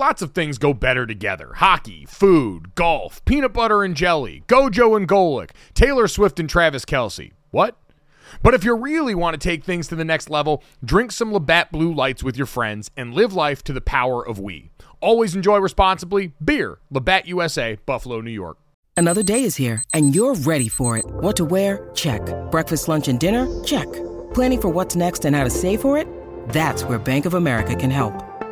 Lots of things go better together hockey, food, golf, peanut butter and jelly, Gojo and Golic, Taylor Swift and Travis Kelce. What? But if you really want to take things to the next level, drink some Labatt Blue Lights with your friends and live life to the power of we. Always enjoy responsibly. Beer, Labatt USA, Buffalo, New York. Another day is here, and you're ready for it. What to wear? Check. Breakfast, lunch, and dinner? Check. Planning for what's next and how to save for it? That's where Bank of America can help.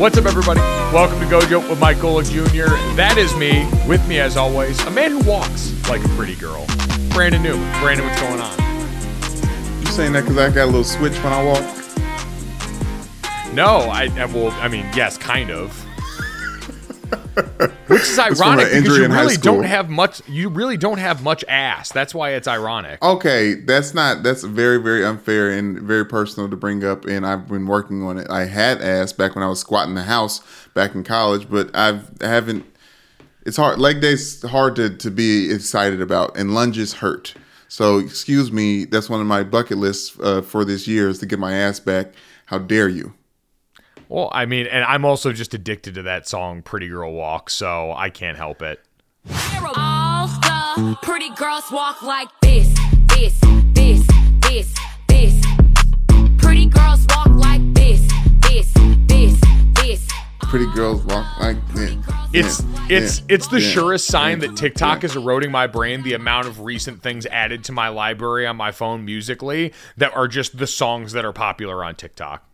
What's up, everybody? Welcome to Gojo with Mike Golic Jr. That is me. With me, as always, a man who walks like a pretty girl, Brandon Newman. Brandon, what's going on? You saying that because I got a little switch when I walk? No, I I- well, I mean, yes, kind of. Which is ironic because you really don't have much. You really don't have much ass. That's why it's ironic. Okay, that's not that's very very unfair and very personal to bring up. And I've been working on it. I had ass back when I was squatting the house back in college, but I've I haven't. It's hard. Leg day's hard to to be excited about, and lunges hurt. So excuse me. That's one of my bucket lists uh, for this year is to get my ass back. How dare you? Well, I mean, and I'm also just addicted to that song, "Pretty Girl Walk," so I can't help it. All the pretty girls walk like this, this, this, this, this. Pretty girls walk like this, this, this, this. Pretty girls walk like this. It's Yeah, it's yeah, it's the yeah, surest sign yeah, that TikTok yeah. is eroding my brain. The amount of recent things added to my library on my phone musically that are just the songs that are popular on TikTok.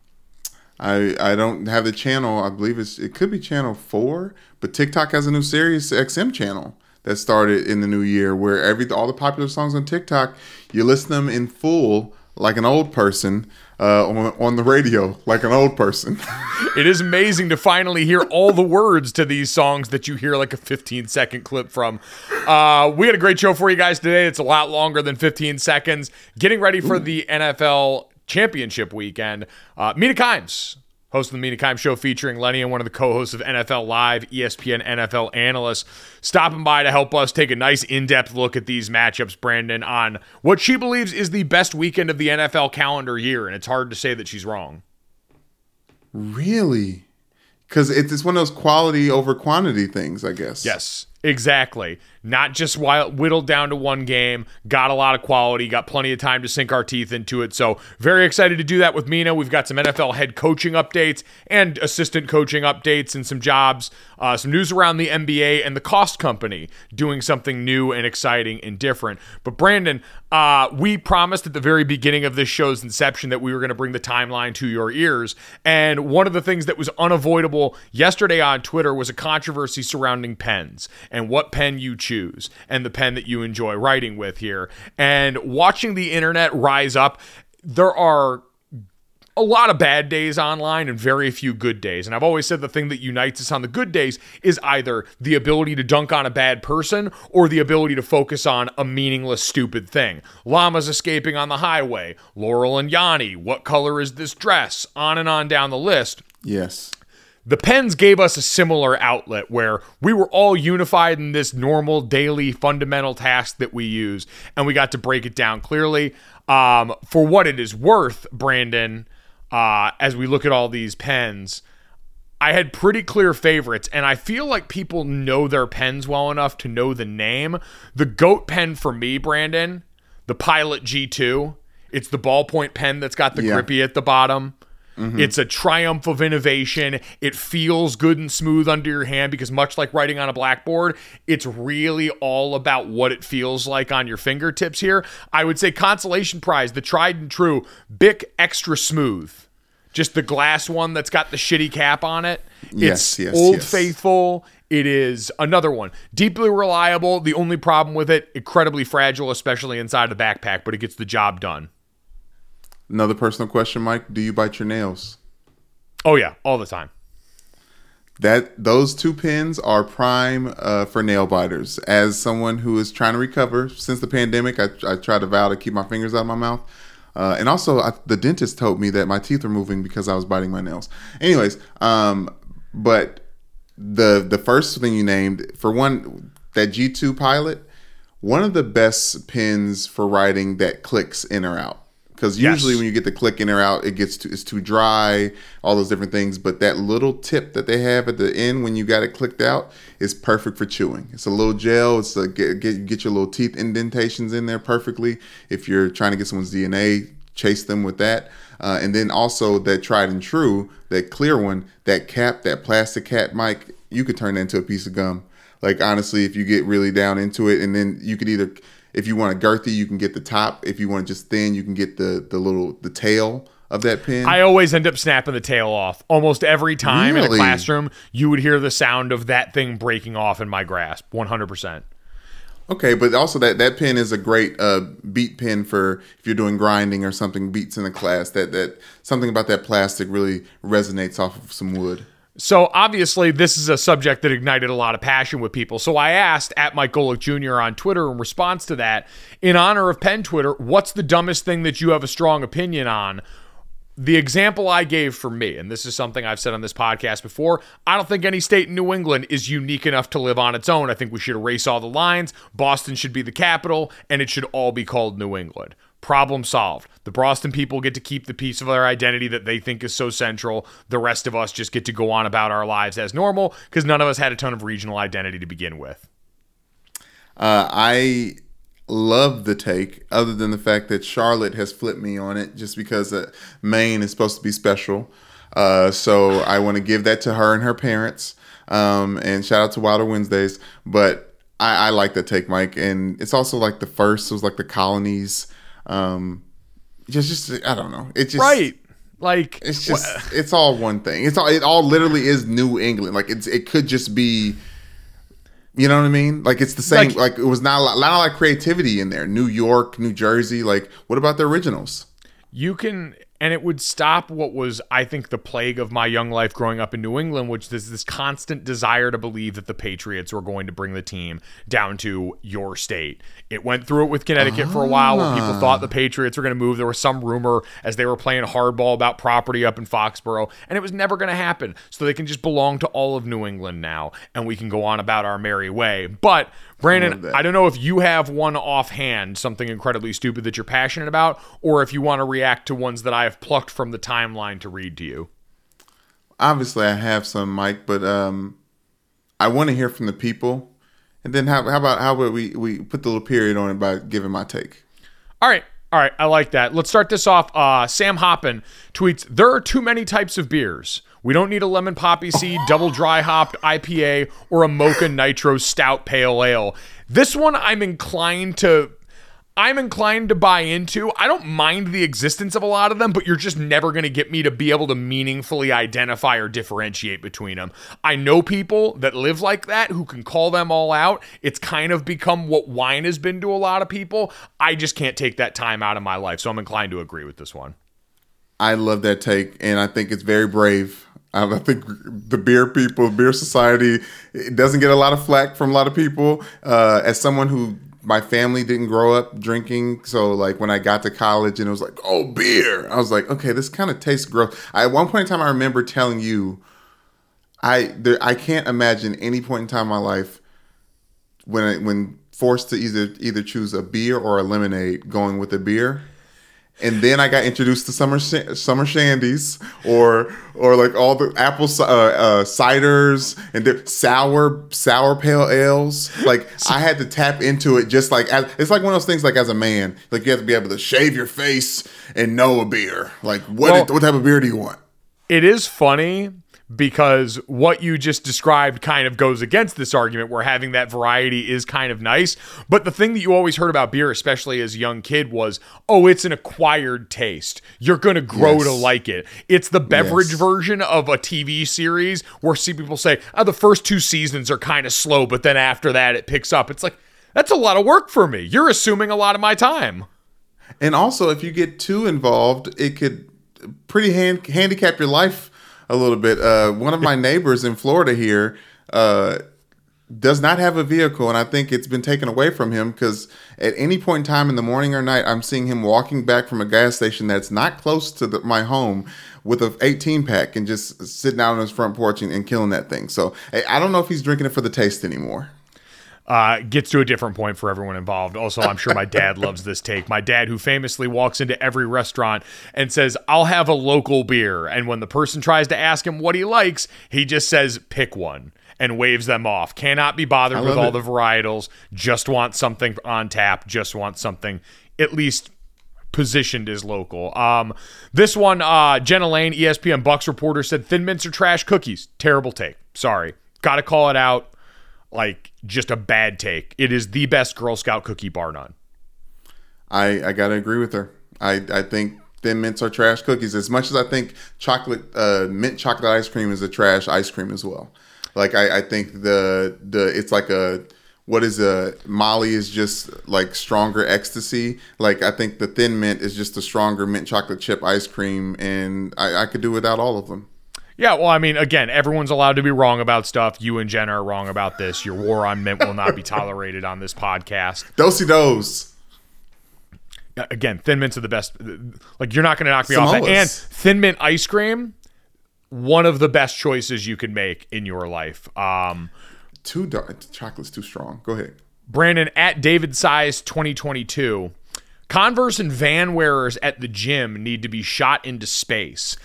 I I don't have the channel. I believe it's it could be channel four, but TikTok has a new Sirius XM channel that started in the new year where every all the popular songs on TikTok you listen them in full like an old person uh, on on the radio like an old person. It is amazing to finally hear all the words to these songs that you hear like a 15 second clip from. Uh, we had a great show for you guys today. It's a lot longer than 15 seconds. Getting ready for the NFL championship weekend. Uh, Mina Kimes, host of the Mina Kimes Show featuring Lenny and one of the co-hosts of NFL Live, ESPN NFL analyst, stopping by to help us take a nice in-depth look at these matchups, Brandon, on what she believes is the best weekend of the NFL calendar year. And it's hard to say that she's wrong. really? Because it's one of those quality over quantity things, I guess. Yes, exactly. Not just whittled down to one game. Got a lot of quality. Got plenty of time to sink our teeth into it. So very excited to do that with Mina. We've got some NFL head coaching updates and assistant coaching updates and some jobs. Uh, some news around the NBA and the Cost Company doing something new and exciting and different. But Brandon, uh, we promised at the very beginning of this show's inception that we were going to bring the timeline to your ears. And one of the things that was unavoidable yesterday on Twitter was a controversy surrounding pens and what pen you choose and the pen that you enjoy writing with here. And watching the internet rise up, there are a lot of bad days online and very few good days. And I've always said the thing that unites us on the good days is either the ability to dunk on a bad person or the ability to focus on a meaningless, stupid thing. Llamas escaping on the highway, Laurel and Yanni, what color is this dress? On and on down the list. Yes. The Pens gave us a similar outlet where we were all unified in this normal daily fundamental task that we use, and we got to break it down clearly. Um, for what it is worth, Brandon, uh, as we look at all these pens, I had pretty clear favorites, and I feel like people know their pens well enough to know the name. The GOAT pen for me, Brandon, the Pilot G2. It's the ballpoint pen that's got the Yeah. grippy at the bottom. Mm-hmm. It's a triumph of innovation. It feels good and smooth under your hand because, much like writing on a blackboard, it's really all about what it feels like on your fingertips here. I would say consolation prize, the tried and true Bic Extra Smooth. Just the glass one that's got the shitty cap on it. Yes, it's yes, old yes. faithful. It is another one. Deeply reliable. The only problem with it, incredibly fragile, especially inside the backpack, but it gets the job done. Another personal question, Mike. Do you bite your nails? Oh, yeah, all the time. That those two pins are prime uh, for nail biters. As someone who is trying to recover since the pandemic, I, I try to vow to keep my fingers out of my mouth. Uh, and also, I, the dentist told me that my teeth were moving because I was biting my nails. Anyways, um, but the the first thing you named for one that G two pilot, one of the best pins for writing that clicks in or out. Because Yes. usually when you get the click in or out, it gets too, it's too dry, all those different things. But that little tip that they have at the end when you got it clicked out is perfect for chewing. It's a little gel. It's a get get, get your little teeth indentations in there perfectly. If you're trying to get someone's DNA, chase them with that. Uh, and then also that tried and true, that clear one, that cap, that plastic cap, Mike, you could turn that into a piece of gum. Like honestly, if you get really down into it, and then you could either, if you want a girthy, you can get the top. If you want just thin, you can get the the little the tail of that pin. I always end up snapping the tail off. Almost every time in a classroom, you would hear the sound of that thing breaking off in my grasp. 100%. Okay, but also that that pin is a great uh, beat pin for if you're doing grinding or something beats in the class. That that something about that plastic really resonates off of some wood. So obviously, this is a subject that ignited a lot of passion with people. So I asked at Mike Golic Jr. on Twitter in response to that, in honor of Penn Twitter, what's the dumbest thing that you have a strong opinion on? The example I gave for me, and this is something I've said on this podcast before, I don't think any state in New England is unique enough to live on its own. I think we should erase all the lines. Boston should be the capital, and it should all be called New England. Problem solved. The Boston people get to keep the piece of their identity that they think is so central. The rest of us just get to go on about our lives as normal because none of us had a ton of regional identity to begin with. Uh, I love the take, other than the fact that Charlotte has flipped me on it, just because uh, Maine is supposed to be special. Uh, so I want to give that to her and her parents. Um, and shout out to Wilder Wednesdays. But I, I like the take, Mike, and it's also like the first. It was like the colonies. Um, just, just I don't know. It's just Right. Like, It's just it's all one thing. It's all it all literally is New England. Like it's it could just be you know what I mean? Like it's the same Like- like, it was not a lot, not a lot of creativity in there. New York, New Jersey, like what about the originals? you can and it would stop what was i think the plague of my young life growing up in new england which is this constant desire to believe that the patriots were going to bring the team down to your state. It went through it with connecticut for a while where people thought the patriots were going to move. There was some rumor as they were playing hardball about property up in foxborough and it was never going to happen. So they can just belong to all of new england now and we can go on about our merry way. But brandon that. I don't know if you have one offhand, something incredibly stupid that you're passionate about, or if you want to react to ones that I have plucked from the timeline to read to you. Obviously I have some, Mike, but um I want to hear from the people. And then how, how about how about we, we put the little period on it by giving my take? All right. All right. I like that. Let's start this off. Uh, Sam Hoppin tweets There are too many types of beers. We don't need a lemon poppy seed, double dry hopped IPA, or a mocha nitro stout pale ale. This one I'm inclined to. I'm inclined to buy into. I don't mind the existence of a lot of them, but you're just never going to get me to be able to meaningfully identify or differentiate between them. I know people that live like that who can call them all out. It's kind of become what wine has been to a lot of people. I just can't take that time out of my life, so I'm inclined to agree with this one. I love that take, and I think it's very brave. Um, I think the beer people, beer society, it doesn't get a lot of flack from a lot of people. Uh, as someone who my family didn't grow up drinking, so like when I got to college and it was like, oh, beer, I was like, okay, this kind of tastes gross. I, at one point in time, I remember telling you, I there, I can't imagine any point in time in my life when I, when forced to either either choose a beer or a lemonade, going with a beer and then I got introduced to summer sh- summer shandies or or like all the apple uh, uh, ciders and the sour sour pale ales. Like I had to tap into it just like as, it's like one of those things. Like as a man, like you have to be able to shave your face and know a beer. Like what Well- what type of beer do you want? it is funny because what you just described kind of goes against this argument where having that variety is kind of nice. But the thing that you always heard about beer, especially as a young kid, was oh, it's an acquired taste. You're going to grow Yes. to like it. It's the beverage Yes. version of a TV series where see people say, oh, the first two seasons are kind of slow, but then after that it picks up. It's like, that's a lot of work for me. You're assuming a lot of my time. And also, if you get too involved, it could pretty hand, handicap your life a little bit. Uh, one of my neighbors in Florida here uh, does not have a vehicle, and I think it's been taken away from him because at any point in time in the morning or night, I'm seeing him walking back from a gas station that's not close to the, my home with a 18 pack and just sitting out on his front porch and, and killing that thing. So I I don't know if he's drinking it for the taste anymore. Uh, gets to a different point for everyone involved. Also, I'm sure my dad loves this take. My dad, who famously walks into every restaurant and says, I'll have a local beer. And when the person tries to ask him what he likes, he just says, pick one and waves them off. Cannot be bothered with all it. the varietals. Just want something on tap. Just want something at least positioned as local. Um, this one, uh, Jenna Lane, ESPN Bucks reporter, said Thin Mints are trash cookies. Terrible take. Sorry. Got to call it out. Like just a bad take. It is the best Girl Scout cookie bar none. I, I gotta agree with her. I, I think thin mints are trash cookies as much as I think chocolate uh, mint chocolate ice cream is a trash ice cream as well. Like I, I think the the it's like a what is a Molly is just like stronger ecstasy. Like I think the thin mint is just a stronger mint chocolate chip ice cream, and I, I could do without all of them. Yeah, well, I mean, again, everyone's allowed to be wrong about stuff. You and Jen are wrong about this. Your war on mint will not be tolerated on this podcast. Dosey dos. Uh, Again, Thin Mints are the best. Like, you're not going to knock me off that. And Thin Mint ice cream, one of the best choices you can make in your life. Um, Too dark. Chocolate's too strong. Go ahead. Brandon at David Size 2022. Converse and van wearers at the gym need to be shot into space.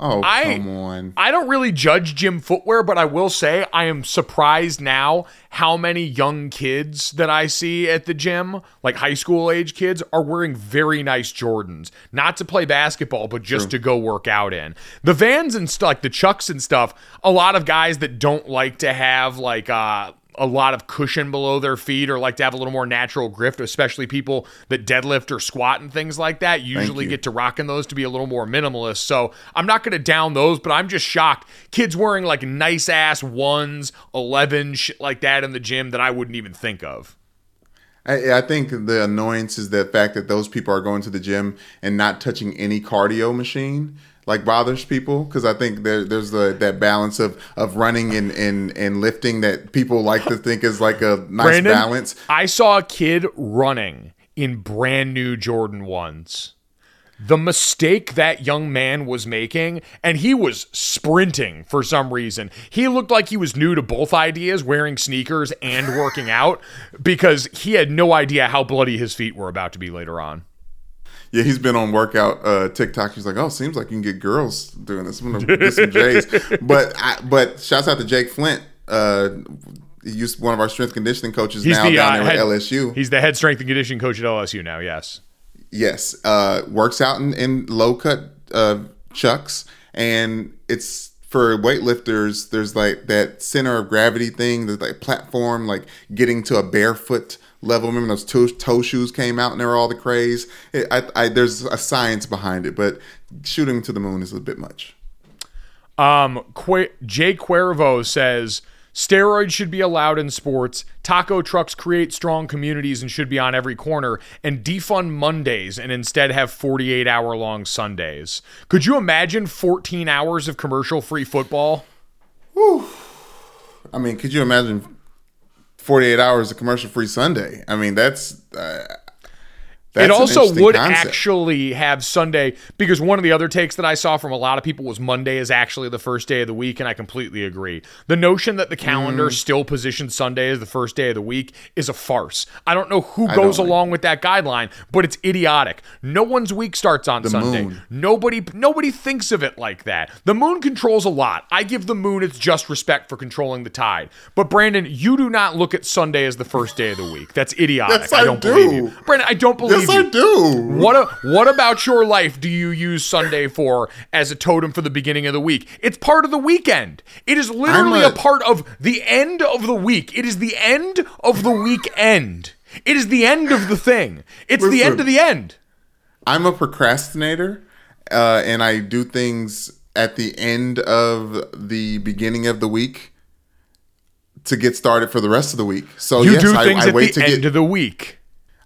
Oh I- come on. I don't really judge gym footwear, but I will say I am surprised now how many young kids that I see at the gym, like high school age kids, are wearing very nice Jordans. Not to play basketball, but just to go work out in. The Vans and stuff, like the Chucks and stuff, a lot of guys that don't like to have like uh a lot of cushion below their feet or like to have a little more natural grip, especially people that deadlift or squat and things like that, usually get to rocking those to be a little more minimalist. So I'm not going to down those, but I'm just shocked. Kids wearing like nice ass ones, 11, shit like that in the gym that I wouldn't even think of. I, I think the annoyance is the fact that those people are going to the gym and not touching any cardio machine like bothers people because I think there, there's the, that balance of, of running and, and, and lifting that people like to think is like a nice Brandon, balance. I saw a kid running in brand new Jordan 1s. The mistake that young man was making, and he was sprinting for some reason. He looked like he was new to both ideas, wearing sneakers and working out, because he had no idea how bloody his feet were about to be later on. Yeah, he's been on workout uh, TikTok. He's like, oh, seems like you can get girls doing this. I'm gonna get some J's. But I, but shouts out to Jake Flint. Uh, he used one of our strength conditioning coaches now down uh, there at LSU. He's the head strength and conditioning coach at LSU now. Yes. Yes, uh, works out in, in low cut uh, chucks, and it's for weightlifters. There's like that center of gravity thing. There's like platform, like getting to a barefoot level. Remember those toe, toe shoes came out and they were all the craze. It, I, I, there's a science behind it, but shooting to the moon is a bit much. Um, Qu- Jay Cuervo says Steroids should be allowed in sports. Taco trucks create strong communities and should be on every corner. And defund Mondays and instead have 48 hour long Sundays. Could you imagine 14 hours of commercial free football? I mean, could you imagine 48 hours of commercial free Sunday? I mean, that's. Uh, that's an also would concept. actually have Sunday because one of the other takes that I saw from a lot of people was Monday is actually the first day of the week, and I completely agree. The notion that the calendar Mm. still positions Sunday as the first day of the week is a farce. I don't know who I goes don't like along with that guideline, but it's idiotic. No one's week starts on Sunday. moon. Nobody nobody thinks of it like that. The moon controls a lot. I give the moon its just respect for controlling the tide. But Brandon, you do not look at Sunday as the first day of the week. That's idiotic. Yes, I don't do. believe you. Brandon, I don't believe Yes, you. I do. What a, what about your life do you use Sunday for as a totem for the beginning of the week? It's part of the weekend. It is literally a, a- part of the end of the week. It is the end of the weekend. It is the end of the thing. It's the end of the end. I'm a procrastinator, uh, and I do things at the end of the beginning of the week to get started for the rest of the week. So You yes, do I, things I at wait the end get. of the week.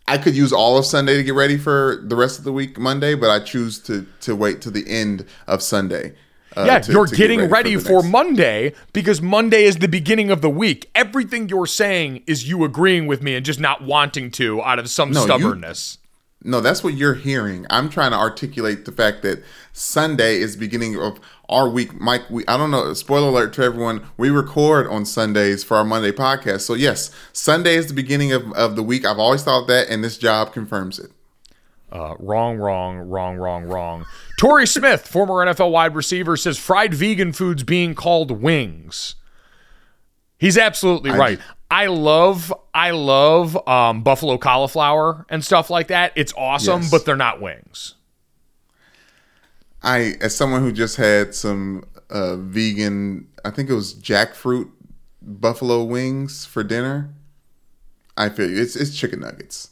I could use all of Sunday to get ready for the rest of the week Monday, but I choose to to wait to the end of Sunday. uh, Yeah, to- you're to get getting ready, the for, Monday because Monday is the beginning of the week. Everything you're saying is you agreeing with me and just not wanting to out of some No, you- stubbornness. No, that's what you're hearing. I'm trying to articulate the fact that Sunday is beginning of our week. Mike, we, I don't know. Spoiler alert to everyone. We record on Sundays for our Monday podcast. So yes, Sunday is the beginning of, of the week. I've always thought that, and this job confirms it. Uh, wrong, wrong, wrong, wrong, wrong. Torrey Smith, former NFL wide receiver, says fried vegan foods being called wings. He's absolutely I right. ju- I love, I love um, buffalo cauliflower and stuff like that. It's awesome, Yes. but they're not wings. I, as someone who just had some uh, vegan, I think it was jackfruit buffalo wings for dinner. I feel you. It's it's chicken nuggets.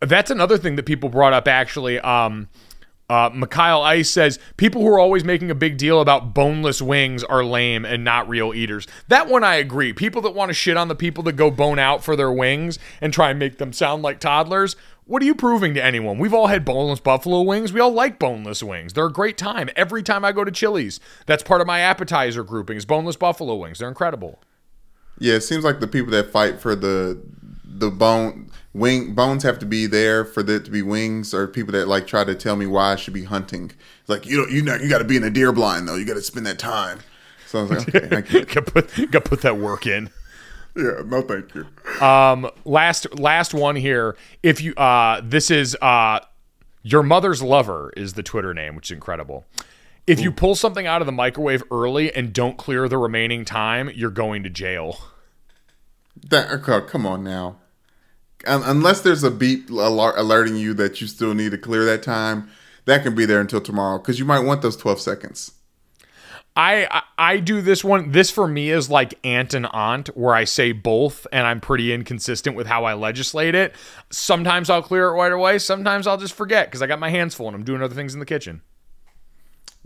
That's another thing that people brought up actually. Um, uh, Mikhail Ice says people who are always making a big deal about boneless wings are lame and not real eaters. That one I agree. People that want to shit on the people that go bone out for their wings and try and make them sound like toddlers. What are you proving to anyone? We've all had boneless buffalo wings. We all like boneless wings. They're a great time. Every time I go to Chili's, that's part of my appetizer grouping is boneless buffalo wings. They're incredible. Yeah, it seems like the people that fight for the the bone wing bones have to be there for there to be wings, or people that like try to tell me why I should be hunting. It's like you don't you know you got to be in a deer blind though. You got to spend that time. So I was like, okay, I get got put got put that work in. yeah, no, thank you. Um, last last one here. If you uh, this is uh, your mother's lover is the Twitter name, which is incredible. If you pull something out of the microwave early and don't clear the remaining time, you're going to jail. That, come on now. Un- unless there's a beep alar- alerting you that you still need to clear that time, that can be there until tomorrow because you might want those 12 seconds. I, I I do this one. This for me is like aunt and aunt, where I say both, and I'm pretty inconsistent with how I legislate it. Sometimes I'll clear it right away. Sometimes I'll just forget because I got my hands full and I'm doing other things in the kitchen.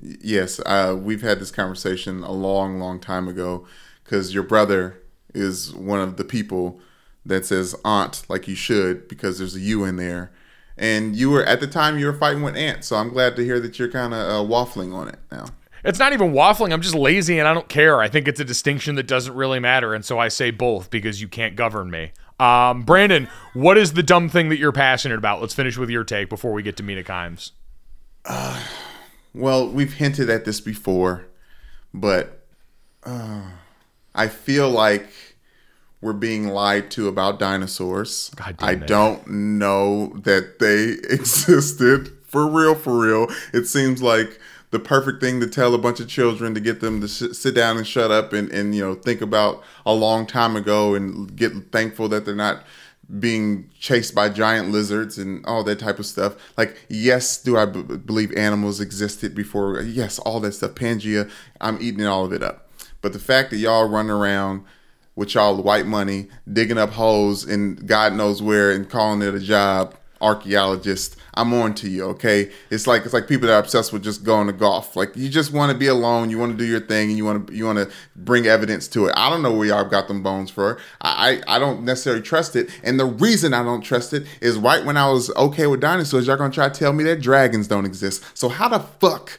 Yes, uh, we've had this conversation a long, long time ago because your brother is one of the people that says aunt like you should because there's a a U in there. And you were at the time you were fighting with aunt, so I'm glad to hear that you're kind of uh, waffling on it now. It's not even waffling. I'm just lazy and I don't care. I think it's a distinction that doesn't really matter. And so I say both because you can't govern me. Um, Brandon, what is the dumb thing that you're passionate about? Let's finish with your take before we get to Mina Kimes. Well, we've hinted at this before, but uh, I feel like we're being lied to about dinosaurs. God damn I it. don't know that they existed for real. For real, it seems like the perfect thing to tell a bunch of children to get them to sh- sit down and shut up and, and you know think about a long time ago and get thankful that they're not being chased by giant lizards and all that type of stuff. Like, yes, do I b- believe animals existed before? Yes, all that stuff. Pangea, I'm eating all of it up. But the fact that y'all run around with y'all white money, digging up holes in God knows where and calling it a job archaeologist, I'm on to you. Okay, it's like it's like people that are obsessed with just going to golf. Like you just want to be alone, you want to do your thing, and you want to you want to bring evidence to it. I don't know where y'all got them bones for. I I don't necessarily trust it, and the reason I don't trust it is right when I was okay with dinosaurs, y'all gonna try to tell me that dragons don't exist. So how the fuck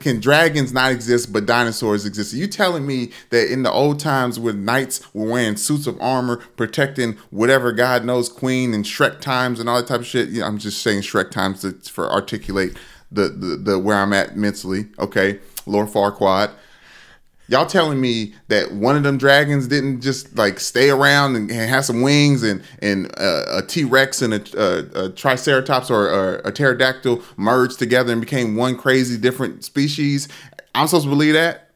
can dragons not exist but dinosaurs exist? Are you telling me that in the old times when knights were wearing suits of armor protecting whatever God knows queen and Shrek times and all that type of shit? I'm just saying Shrek times to, for articulate the, the the where I'm at mentally. Okay, Lord Farquaad. Y'all telling me that one of them dragons didn't just like stay around and, and have some wings and and uh, a T Rex and a, a, a Triceratops or, or a pterodactyl merged together and became one crazy different species? I'm supposed to believe that?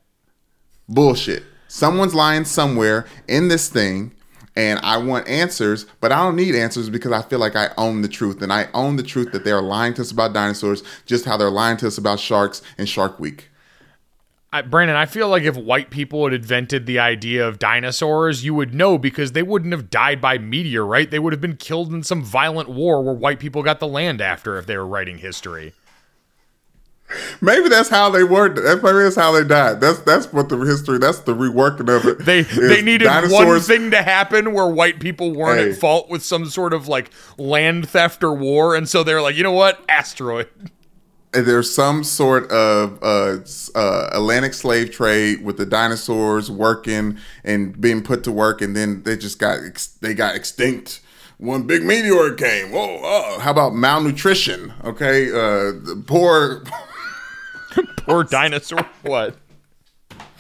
Bullshit. Someone's lying somewhere in this thing, and I want answers, but I don't need answers because I feel like I own the truth, and I own the truth that they are lying to us about dinosaurs, just how they're lying to us about sharks and Shark Week. I, Brandon, I feel like if white people had invented the idea of dinosaurs, you would know because they wouldn't have died by meteor, right? They would have been killed in some violent war where white people got the land after if they were writing history. Maybe that's how they were. That's maybe that's how they died. That's that's what the history. That's the reworking of it. They they needed one thing to happen where white people weren't Hey. at fault with some sort of like land theft or war, and so they're like, you know what, asteroid. There's some sort of uh, uh, Atlantic slave trade with the dinosaurs working and being put to work, and then they just got ex- they got extinct. One big meteor came. Whoa! Oh, how about malnutrition? Okay, uh, the poor. Poor dinosaur. What?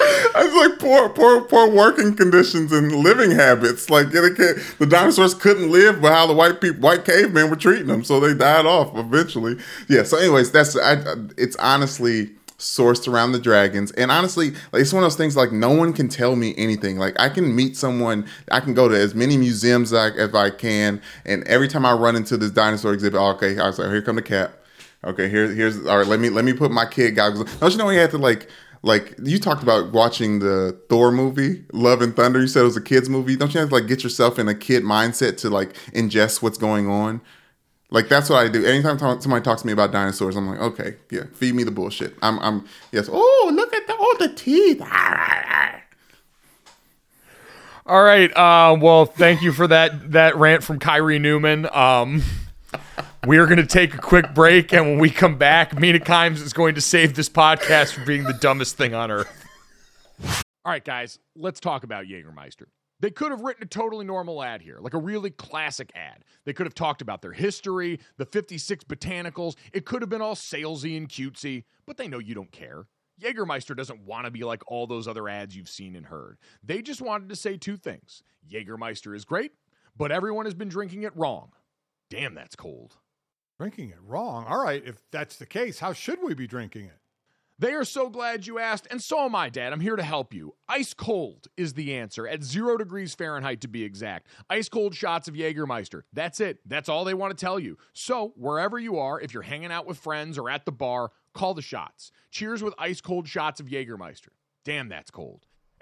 I was like poor, poor, poor working conditions and living habits. Like the dinosaurs couldn't live by how the white people, white cavemen were treating them, so they died off eventually. Yeah. So, anyways, that's I, it's honestly sourced around the dragons, and honestly, like it's one of those things. Like no one can tell me anything. Like I can meet someone, I can go to as many museums as I, as I can, and every time I run into this dinosaur exhibit, oh, okay, I was like, here come the cap. Okay, here, here's all right. Let me let me put my kid goggles. on. Don't you know he had to like like you talked about watching the Thor movie, Love and Thunder. You said it was a kids movie. Don't you have to like get yourself in a kid mindset to like ingest what's going on? Like that's what I do. Anytime somebody talks to me about dinosaurs, I'm like, okay, yeah, feed me the bullshit. I'm, I'm yes. Oh, look at the all the teeth. All right. Uh, well, thank you for that that rant from Kyrie Newman. Um, we are going to take a quick break, and when we come back, Mina Kimes is going to save this podcast from being the dumbest thing on earth. All right, guys, let's talk about Jägermeister. They could have written a totally normal ad here, like a really classic ad. They could have talked about their history, the 56 botanicals. It could have been all salesy and cutesy, but they know you don't care. Jägermeister doesn't want to be like all those other ads you've seen and heard. They just wanted to say two things Jägermeister is great, but everyone has been drinking it wrong. Damn, that's cold. Drinking it wrong. All right, if that's the case, how should we be drinking it? They are so glad you asked, and so am I, Dad. I'm here to help you. Ice cold is the answer, at zero degrees Fahrenheit to be exact. Ice cold shots of Jägermeister. That's it. That's all they want to tell you. So, wherever you are, if you're hanging out with friends or at the bar, call the shots. Cheers with ice cold shots of Jägermeister. Damn, that's cold.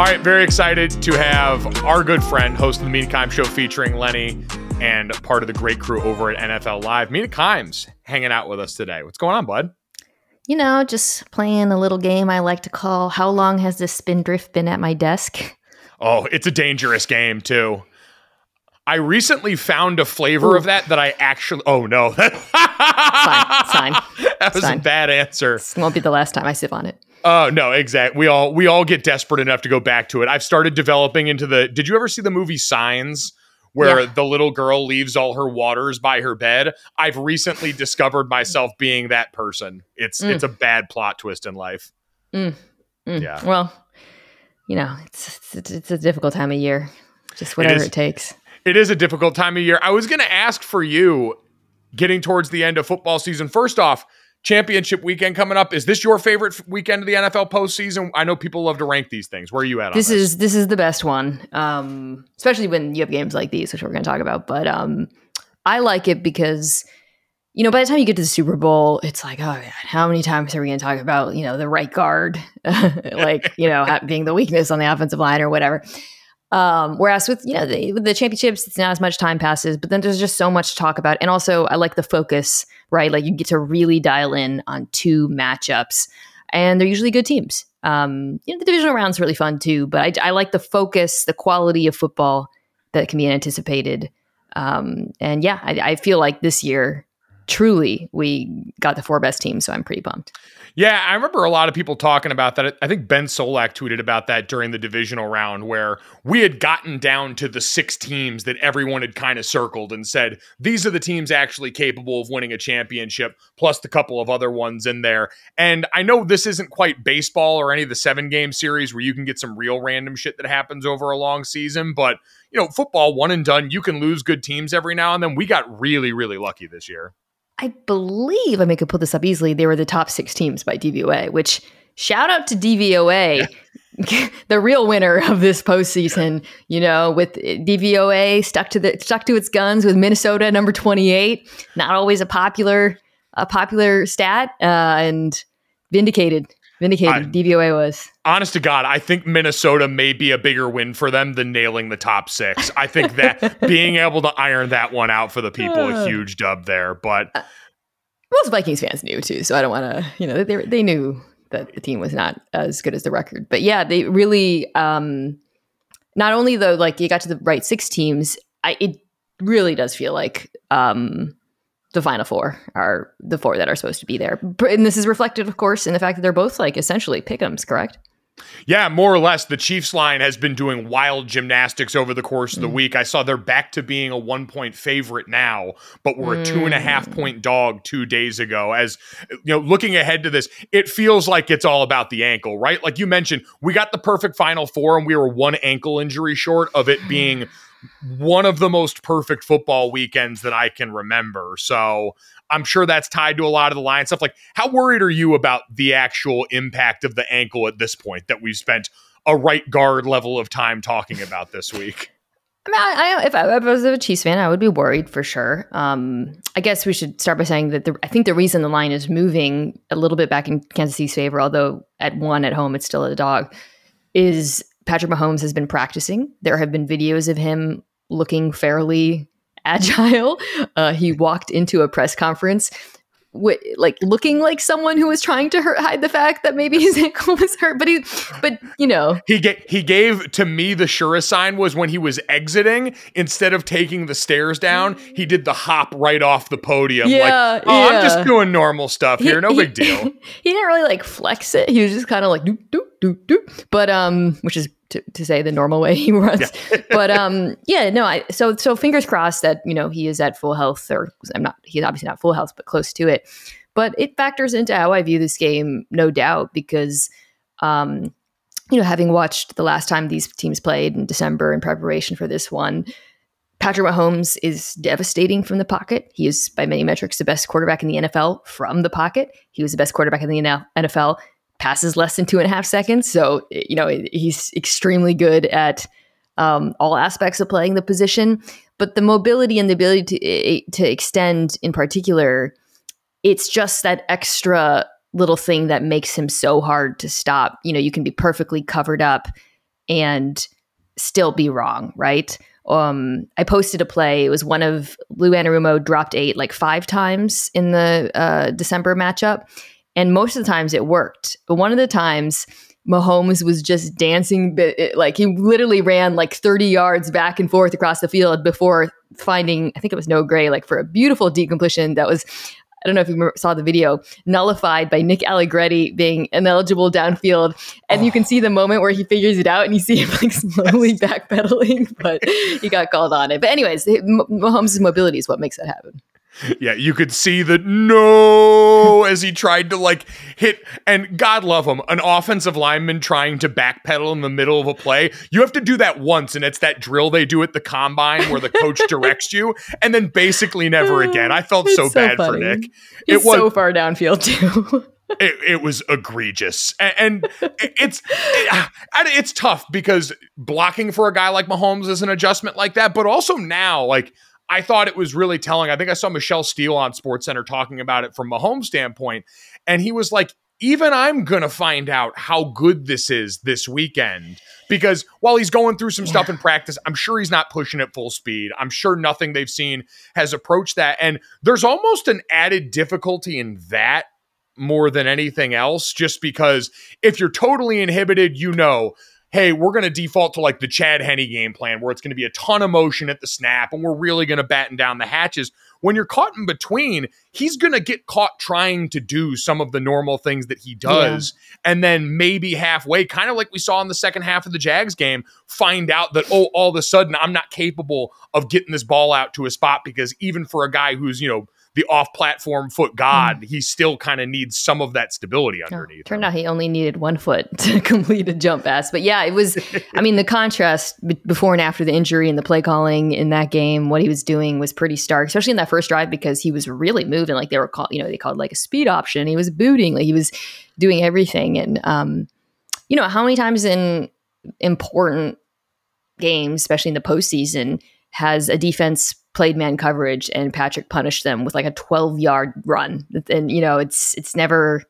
All right, very excited to have our good friend, host of the Mina Kimes Show featuring Lenny and part of the great crew over at NFL Live. Mina Kimes hanging out with us today. What's going on, bud? You know, just playing a little game I like to call How Long Has This Spindrift Been at My Desk? Oh, it's a dangerous game, too. I recently found a flavor of that that I actually. Oh, no. Fine, fine. that was a bad answer. This won't be the last time I sip on it. Oh no, exact. We all we all get desperate enough to go back to it. I've started developing into the. Did you ever see the movie Signs, where Yeah. the little girl leaves all her waters by her bed? I've recently discovered myself being that person. It's Mm. it's a bad plot twist in life. Mm, mm. Yeah. Well, you know, it's, it's it's a difficult time of year. Just whatever is. it takes. It is a difficult time of year. I was going to ask for you, getting towards the end of football season. First off, championship weekend coming up. Is this your favorite weekend of the NFL postseason? I know people love to rank these things. Where are you at? This on this is this is the best one, um, especially when you have games like these, which we're going to talk about. But um, I like it because you know by the time you get to the Super Bowl, it's like, oh god, how many times are we going to talk about you know the right guard, like you know being the weakness on the offensive line or whatever. Um, whereas with you know the, with the championships, it's not as much time passes, but then there's just so much to talk about, and also I like the focus, right? Like you get to really dial in on two matchups, and they're usually good teams. Um, you know the divisional round's really fun too, but I, I like the focus, the quality of football that can be anticipated, um, and yeah, I, I feel like this year truly we got the four best teams, so I'm pretty pumped. Yeah, I remember a lot of people talking about that. I think Ben Solak tweeted about that during the divisional round where we had gotten down to the six teams that everyone had kind of circled and said, these are the teams actually capable of winning a championship, plus the couple of other ones in there. And I know this isn't quite baseball or any of the seven game series where you can get some real random shit that happens over a long season, but you know, football one and done, you can lose good teams every now and then. We got really, really lucky this year. I believe, I mean, I could pull this up easily. They were the top six teams by DVOA, which shout out to DVOA, the real winner of this postseason. You know, with DVOA stuck to the stuck to its guns with Minnesota number twenty eight. Not always a popular a popular stat, uh, and vindicated. Vindicated. I- DVOA was. honest to God, I think Minnesota may be a bigger win for them than nailing the top six. I think that being able to iron that one out for the people, a huge dub there. But most Vikings fans knew too, so I don't want to, you know, they they knew that the team was not as good as the record. But yeah, they really um not only though like you got to the right six teams, I it really does feel like um the final four are the four that are supposed to be there. And this is reflected of course in the fact that they're both like essentially pick'ems, correct? yeah, more or less, the Chiefs line has been doing wild gymnastics over the course of the mm. week. I saw they're back to being a one point favorite now, but were a mm. two and a half point dog two days ago. As you know, looking ahead to this, it feels like it's all about the ankle, right? Like you mentioned, we got the perfect final four, and we were one ankle injury short of it being one of the most perfect football weekends that I can remember. So I'm sure that's tied to a lot of the line stuff. Like, how worried are you about the actual impact of the ankle at this point that we've spent a right guard level of time talking about this week? I mean, I, I, if, I, if I was a Chiefs fan, I would be worried for sure. Um, I guess we should start by saying that the, I think the reason the line is moving a little bit back in Kansas City's favor, although at one at home it's still a dog, is Patrick Mahomes has been practicing. There have been videos of him looking fairly agile. Uh, he walked into a press conference. like looking like someone who was trying to hurt, hide the fact that maybe his ankle was hurt, but he, but you know, He ga- he gave to me the surest sign was when he was exiting instead of taking the stairs down, he did the hop right off the podium. Yeah, like, oh, I'm just doing normal stuff here, He- no he- big deal. he didn't really like flex it. He was just kind of like doop doop doop doop. But um, which is to, to say the normal way he runs. but um, yeah, no. I so so fingers crossed that you know he is at full health, or I'm not. He's obviously not full health, but close to it. But it factors into how I view this game, no doubt, because um, you know, having watched the last time these teams played in December in preparation for this one, Patrick Mahomes is devastating from the pocket. He is, by many metrics, the best quarterback in the NFL from the pocket. He was the best quarterback in the NFL, passes less than two and a half seconds. So, you know, he's extremely good at um, all aspects of playing the position. But the mobility and the ability to, eh, to extend in particular, it's just that extra little thing that makes him so hard to stop. You know, you can be perfectly covered up and still be wrong, right? Um, I posted a play. It was one of Lou Anarumo dropped eight like five times in the uh, December matchup, and most of the times it worked. But one of the times, Mahomes was just dancing, like he literally ran like 30 yards back and forth across the field before finding, I think it was Noah Gray, like for a beautiful decompletion that was. I don't know if you saw the video, nullified by Nick Allegretti being ineligible downfield. And you can oh. see the moment where he figures it out and you see him like slowly backpedaling, but he got called on it. But, anyways, Mah- Mahomes' mobility is what makes that happen. Yeah, you could see the no as he tried to like hit, and God love him, an offensive lineman trying to backpedal in the middle of a play. You have to do that once, and it's that drill they do at the combine where the coach directs you, and then basically never oh, again. I felt so, so bad for. Nick. He's it was so far downfield too. it, it was egregious A- and it's it- it's tough because blocking for a guy like Mahomes is an adjustment like that but also now like I thought it was really telling I think I saw Michelle Steele on Sports Center talking about it from Mahomes standpoint and he was like even I'm going to find out how good this is this weekend because while he's going through some stuff in practice, I'm sure he's not pushing at full speed. I'm sure nothing they've seen has approached that. And there's almost an added difficulty in that more than anything else, just because if you're totally inhibited, you know, hey, we're going to default to like the Chad Henne game plan where it's going to be a ton of motion at the snap and we're really going to batten down the hatches. When you're caught in between, he's going to get caught trying to do some of the normal things that he does. And then maybe halfway, kind of like we saw in the second half of the Jags game, find out that, oh, all of a sudden I'm not capable of getting this ball out to a spot because even for a guy who's, you know, the off platform foot god, he still kind of needs some of that stability underneath. Turned out he only needed one foot to complete a jump pass. But yeah, it was, I mean, the contrast before and after the injury and the play calling in that game, what he was doing was pretty stark, especially in that first drive because he was really moving. Like they were called, you know, they called like a speed option. He was booting, like he was doing everything. And, um, you know, how many times in important games, especially in the postseason, has a defense played man coverage and Patrick punished them with like a 12 yard run? And, you know, it's, it's never,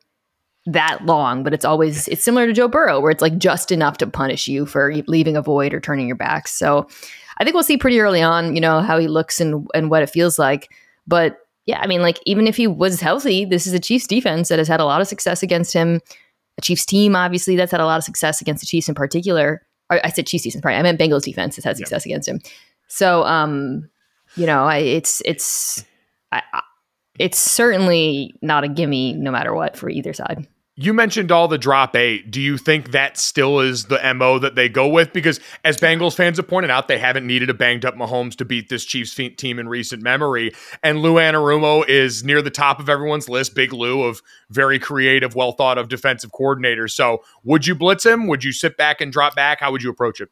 that long, but it's always it's similar to Joe Burrow, where it's like just enough to punish you for leaving a void or turning your back. So I think we'll see pretty early on, you know, how he looks and and what it feels like. But yeah, I mean, like even if he was healthy, this is a Chiefs defense that has had a lot of success against him. A Chiefs team, obviously, that's had a lot of success against the Chiefs in particular. Or I said Chiefs defense, sorry, I meant Bengals defense has had success against him. So, um, you know, I, it's it's I, it's certainly not a gimme, no matter what, for either side. You mentioned all the drop eight. Do you think that still is the MO that they go with? Because as Bengals fans have pointed out, they haven't needed a banged up Mahomes to beat this Chiefs team in recent memory. And Lou Anarumo is near the top of everyone's list, Big Lou, of very creative, well thought of defensive coordinators. So would you blitz him? Would you sit back and drop back? How would you approach it?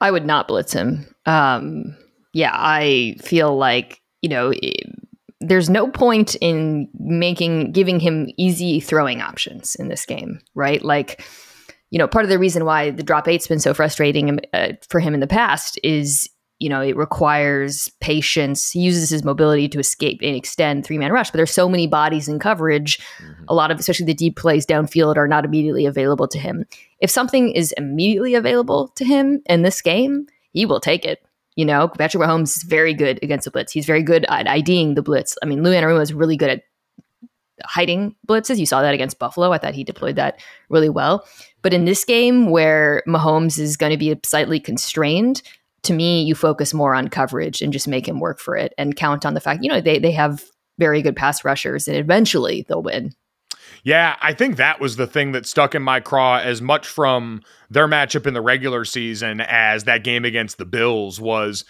I would not blitz him. Um, yeah, I feel like, you know, it, there's no point in making giving him easy throwing options in this game, right? Like, you know, part of the reason why the drop eight's been so frustrating uh, for him in the past is, you know, it requires patience. He uses his mobility to escape and extend three man rush, but there's so many bodies in coverage. Mm-hmm. A lot of, especially the deep plays downfield, are not immediately available to him. If something is immediately available to him in this game, he will take it. You know, Patrick Mahomes is very good against the blitz. He's very good at IDing the blitz. I mean, Lou Anarumo is really good at hiding blitzes. You saw that against Buffalo. I thought he deployed that really well. But in this game, where Mahomes is going to be slightly constrained, to me, you focus more on coverage and just make him work for it and count on the fact, you know, they, they have very good pass rushers and eventually they'll win. Yeah, I think that was the thing that stuck in my craw as much from their matchup in the regular season as that game against the Bills was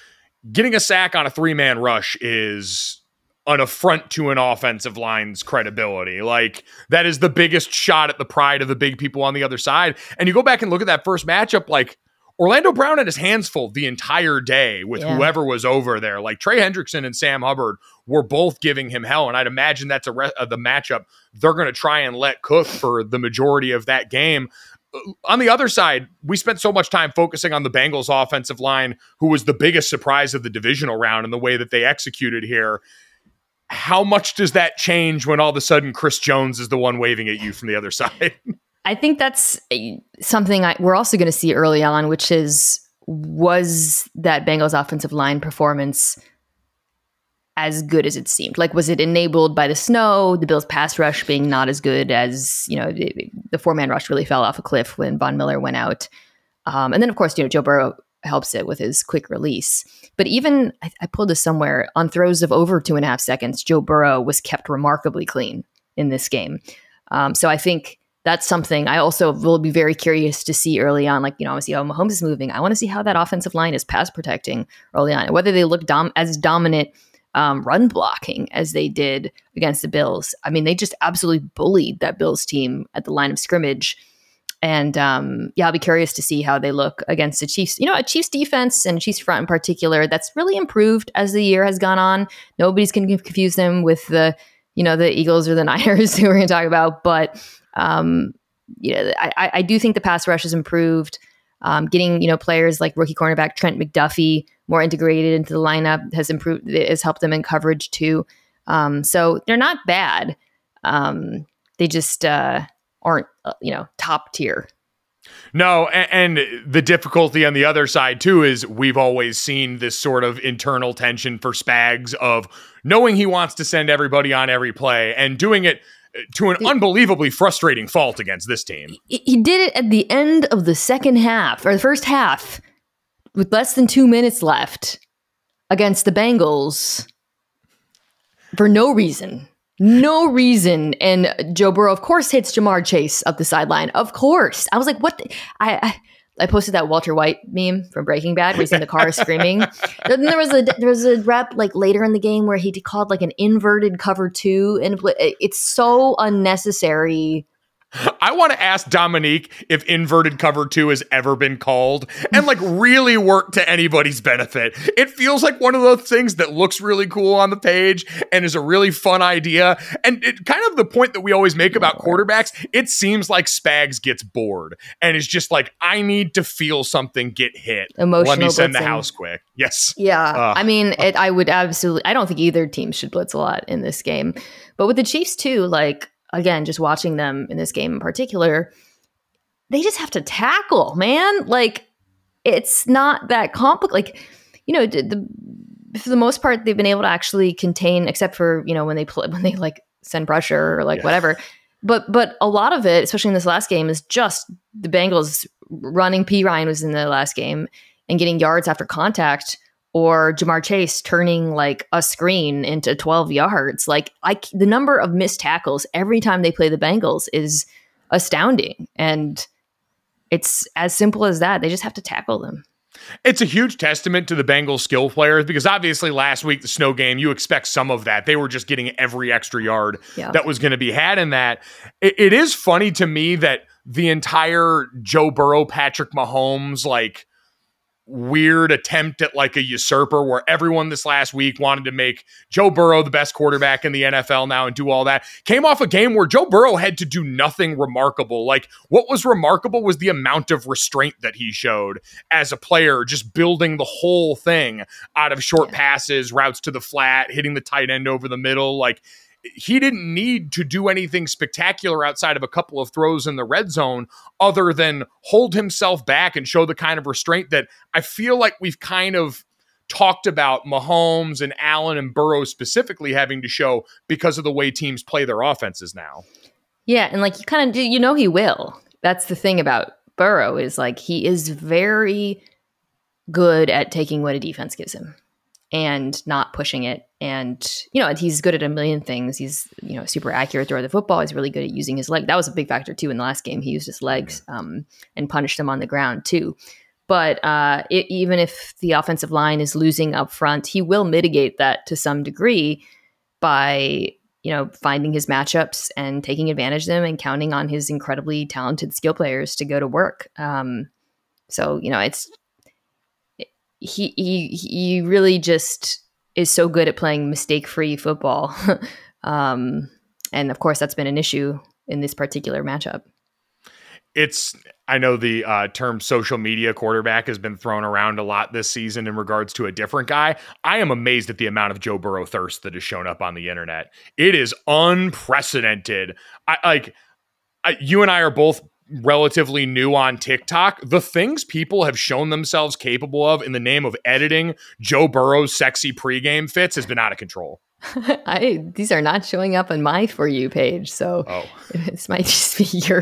getting a sack on a three man rush is an affront to an offensive line's credibility. Like that is the biggest shot at the pride of the big people on the other side. And you go back and look at that first matchup, like Orlando Brown had his hands full the entire day with Yeah. whoever was over there. Like Trey Hendrickson and Sam Hubbard were both giving him hell, and I'd imagine that's a re- uh, the matchup they're going to try and let cook for the majority of that game. Uh, On the other side, we spent so much time focusing on the Bengals offensive line, who was the biggest surprise of the divisional round and the way that they executed here. How much does that change when all of a sudden Chris Jones is the one waving at you from the other side? I think that's something I, we're also going to see early on, which is was that Bengals offensive line performance as good as it seemed? Like, was it enabled by the snow, the Bills' pass rush being not as good as you know the, the four man rush really fell off a cliff when Von Miller went out, um, and then of course you know Joe Burrow helps it with his quick release. But even I, I pulled this somewhere on throws of over two and a half seconds, Joe Burrow was kept remarkably clean in this game. Um, so I think that's something I also will be very curious to see early on. Like, you know, obviously how Mahomes is moving. I want to see how that offensive line is pass protecting early on, whether they look dom- as dominant um, run blocking as they did against the Bills. I mean, they just absolutely bullied that Bills team at the line of scrimmage. And um, yeah, I'll be curious to see how they look against the Chiefs. You know, a Chiefs defense and Chiefs front in particular that's really improved as the year has gone on. Nobody's going to confuse them with the, you know, the Eagles or the Niners who we're going to talk about. But um, you know, I, I do think the pass rush has improved. Um, getting you know players like rookie cornerback Trent McDuffie more integrated into the lineup has improved has helped them in coverage too. Um, so they're not bad. Um, they just uh, aren't uh, you know top tier. No, and, and, the difficulty on the other side too is we've always seen this sort of internal tension for Spags of knowing he wants to send everybody on every play and doing it to an unbelievably frustrating fault against this team. He did it at the end of the second half or the first half with less than two minutes left against the Bengals for no reason. No reason. And Joe Burrow, of course, hits Ja'Marr Chase up the sideline. Of course. I was like, what? The? I, I I posted that Walter White meme from Breaking Bad where he's in the car screaming. Then there was a there was a rep like later in the game where he called like an inverted cover two, and it's so unnecessary. I want to ask Dominique if inverted cover two has ever been called and like really work to anybody's benefit. It feels like one of those things that looks really cool on the page and is a really fun idea. And it kind of the point that we always make about quarterbacks, it seems like Spags gets bored and is just like, I need to feel something get hit. Emotional Let me send blitzing. the house quick. Yes. Yeah. Uh. I mean, it, I would absolutely, I don't think either team should blitz a lot in this game. But with the Chiefs, too, like, again, just watching them in this game in particular, they just have to tackle, man. Like, it's not that complicated. Like, you know, the, the, for the most part, they've been able to actually contain, except for, you know, when they play, when they like send pressure or like Yeah. whatever. But but a lot of it, especially in this last game, is just the Bengals running. Perine was in the last game and getting yards after contact, or Ja'Marr Chase turning like a screen into 12 yards. Like I, the number of missed tackles every time they play the Bengals is astounding, and it's as simple as that. They just have to tackle them. It's a huge testament to the Bengals skill players because obviously last week, the snow game, you expect some of that. They were just getting every extra yard Yeah. that was going to be had in that. It, it is funny to me that the entire Joe Burrow, Patrick Mahomes, like weird attempt at like a usurper where everyone this last week wanted to make Joe Burrow the best quarterback in the NFL now and do all that came off a game where Joe Burrow had to do nothing remarkable. Like what was remarkable was the amount of restraint that he showed as a player, just building the whole thing out of short passes, routes to the flat, hitting the tight end over the middle. Like he didn't need to do anything spectacular outside of a couple of throws in the red zone other than hold himself back and show the kind of restraint that I feel like we've kind of talked about Mahomes and Allen and Burrow specifically having to show because of the way teams play their offenses now. Yeah, and like you kind of do, you know, he will. That's the thing about Burrow is like he is very good at taking what a defense gives him and not pushing it. And you know, he's good at a million things. He's you know super accurate throw the football. He's really good at using his leg. That was a big factor too in the last game. He used his legs um, and punished them on the ground too. But uh, it, even if the offensive line is losing up front, he will mitigate that to some degree by you know finding his matchups and taking advantage of them and counting on his incredibly talented skill players to go to work. Um, so you know it's he he he really just is so good at playing mistake free football, um, and of course that's been an issue in this particular matchup. it's I know the uh, term social media quarterback has been thrown around a lot this season in regards to a different guy. I am amazed at the amount of Joe Burrow thirst that has shown up on the internet. It is unprecedented. I like I, you and I are both relatively new on TikTok. The things people have shown themselves capable of in the name of editing Joe Burrow's sexy pregame fits has been out of control. I these are not showing up on my for you page, so Oh. this might just be your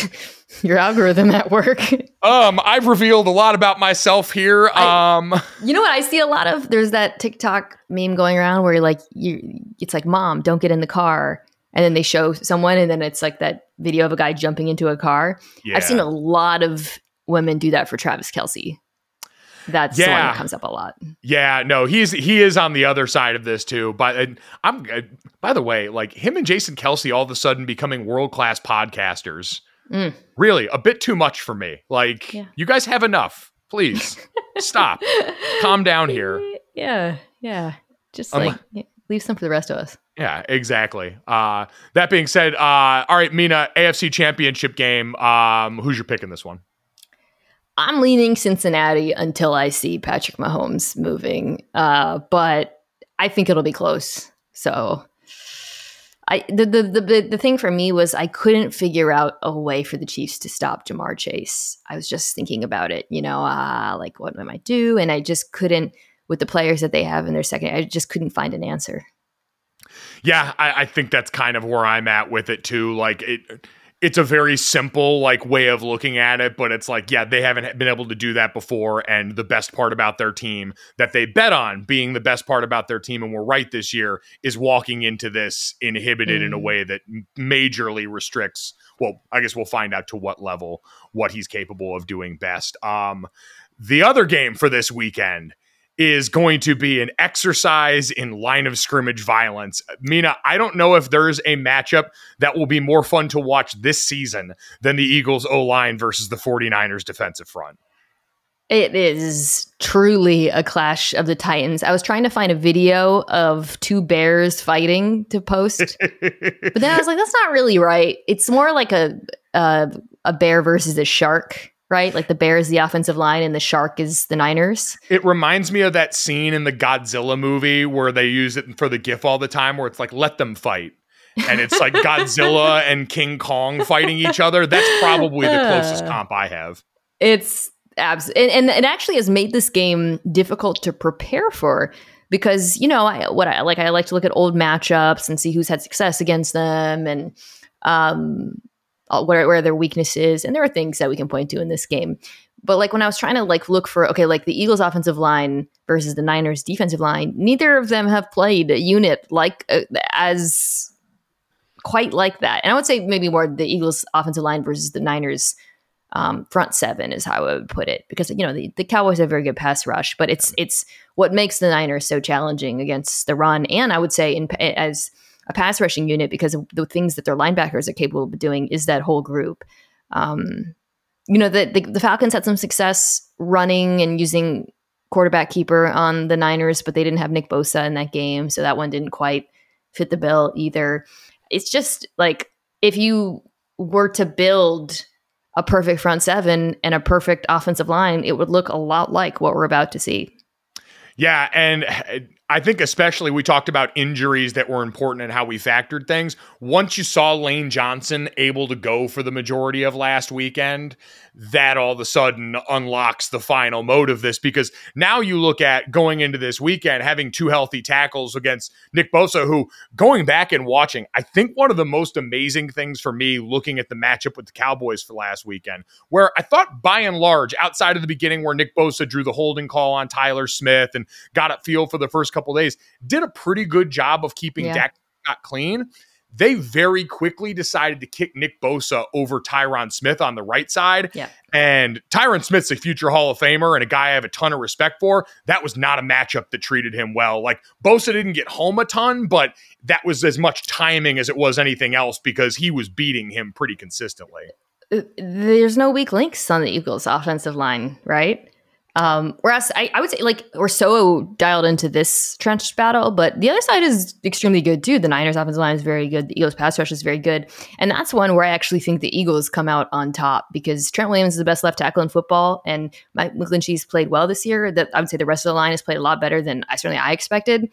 your algorithm at work. Um, I've revealed a lot about myself here. I- Um, You know what I see a lot of? There's that TikTok meme going around where you're like you it's like mom, don't get in the car. And then they show someone and then it's like that video of a guy jumping into a car. yeah. I've seen a lot of women do that for Travis Kelce. That's the one Yeah. that comes up a lot. Yeah, no, he's he is on the other side of this too. But and I'm uh, by the way, like him and Jason Kelce all of a sudden becoming world class podcasters. Mm. Really, a bit too much for me. Like Yeah. you guys have enough. Please stop. Calm down here. Yeah, yeah. Just Um, like yeah, leave some for the rest of us. Yeah, exactly. Uh, that being said, uh, all right, Mina, AFC Championship game. Um, who's your pick in this one? I'm leaning Cincinnati until I see Patrick Mahomes moving. Uh, but I think it'll be close. So I the, the the the the thing for me was I couldn't figure out a way for the Chiefs to stop Ja'Marr Chase. I was just thinking about it, you know, uh, like what am I do, and I just couldn't with the players that they have in their second. I just couldn't find an answer. Yeah, I, I think that's kind of where I'm at with it too. Like it, it's a very simple like way of looking at it, but it's like, yeah, they haven't been able to do that before. And the best part about their team that they bet on being the best part about their team, and we're right this year, is walking into this inhibited in a Mm. way that majorly restricts. Well, I guess we'll find out to what level what he's capable of doing best. Um, the other game for this weekend is going to be an exercise in line of scrimmage violence. Mina, I don't know if there's a matchup that will be more fun to watch this season than the Eagles O line versus the 49ers defensive front. It is truly a clash of the titans. I was trying to find a video of two bears fighting to post, but then I was like, that's not really right. It's more like a a, a bear versus a shark, right? Like the bear is the offensive line and the shark is the Niners. It reminds me of that scene in the Godzilla movie where they use it for the GIF all the time, where it's like, let them fight. And it's like Godzilla and King Kong fighting each other. That's probably the closest Uh. comp I have. It's abs and, and it actually has made this game difficult to prepare for because you know I, what I like I like to look at old matchups and see who's had success against them and um uh, where where their weaknesses and there are things that we can point to in this game. But like when I was trying to like look for okay like the Eagles offensive line versus the Niners defensive line neither of them have played a unit like uh, as quite like that. And I would say maybe more the Eagles offensive line versus the Niners um, front seven is how I would put it because you know the, the Cowboys have a very good pass rush, but it's it's what makes the Niners so challenging against the run, and I would say in as a pass rushing unit because of the things that their linebackers are capable of doing is that whole group. Um, you know the, the the Falcons had some success running and using quarterback keeper on the Niners, but they didn't have Nick Bosa in that game, so that one didn't quite fit the bill either. It's just like if you were to build a perfect front seven and a perfect offensive line, it would look a lot like what we're about to see. Yeah, and I think especially we talked about injuries that were important and how we factored things. Once you saw Lane Johnson able to go for the majority of last weekend, that all of a sudden unlocks the final mode of this because now you look at going into this weekend having two healthy tackles against Nick Bosa, who going back and watching, I think one of the most amazing things for me looking at the matchup with the Cowboys for last weekend, where I thought by and large, outside of the beginning where Nick Bosa drew the holding call on Tyler Smith and got it field for the first couple days, did a pretty good job of keeping Yeah. Dak Prescott clean. They very quickly decided to kick Nick Bosa over Tyron Smith on the right side. Yeah. And Tyron Smith's a future Hall of Famer and a guy I have a ton of respect for. That was not a matchup that treated him well. Like Bosa didn't get home a ton, but that was as much timing as it was anything else because he was beating him pretty consistently. Uh, There's no weak links on the Eagles offensive line, right? Um, whereas I, I would say like we're so dialed into this trench battle, but the other side is extremely good too. The Niners offensive line is very good. The Eagles pass rush is very good. And that's one where I actually think the Eagles come out on top because Trent Williams is the best left tackle in football and Mike McGlinchey's played well this year. That I would say the rest of the line has played a lot better than I certainly I expected.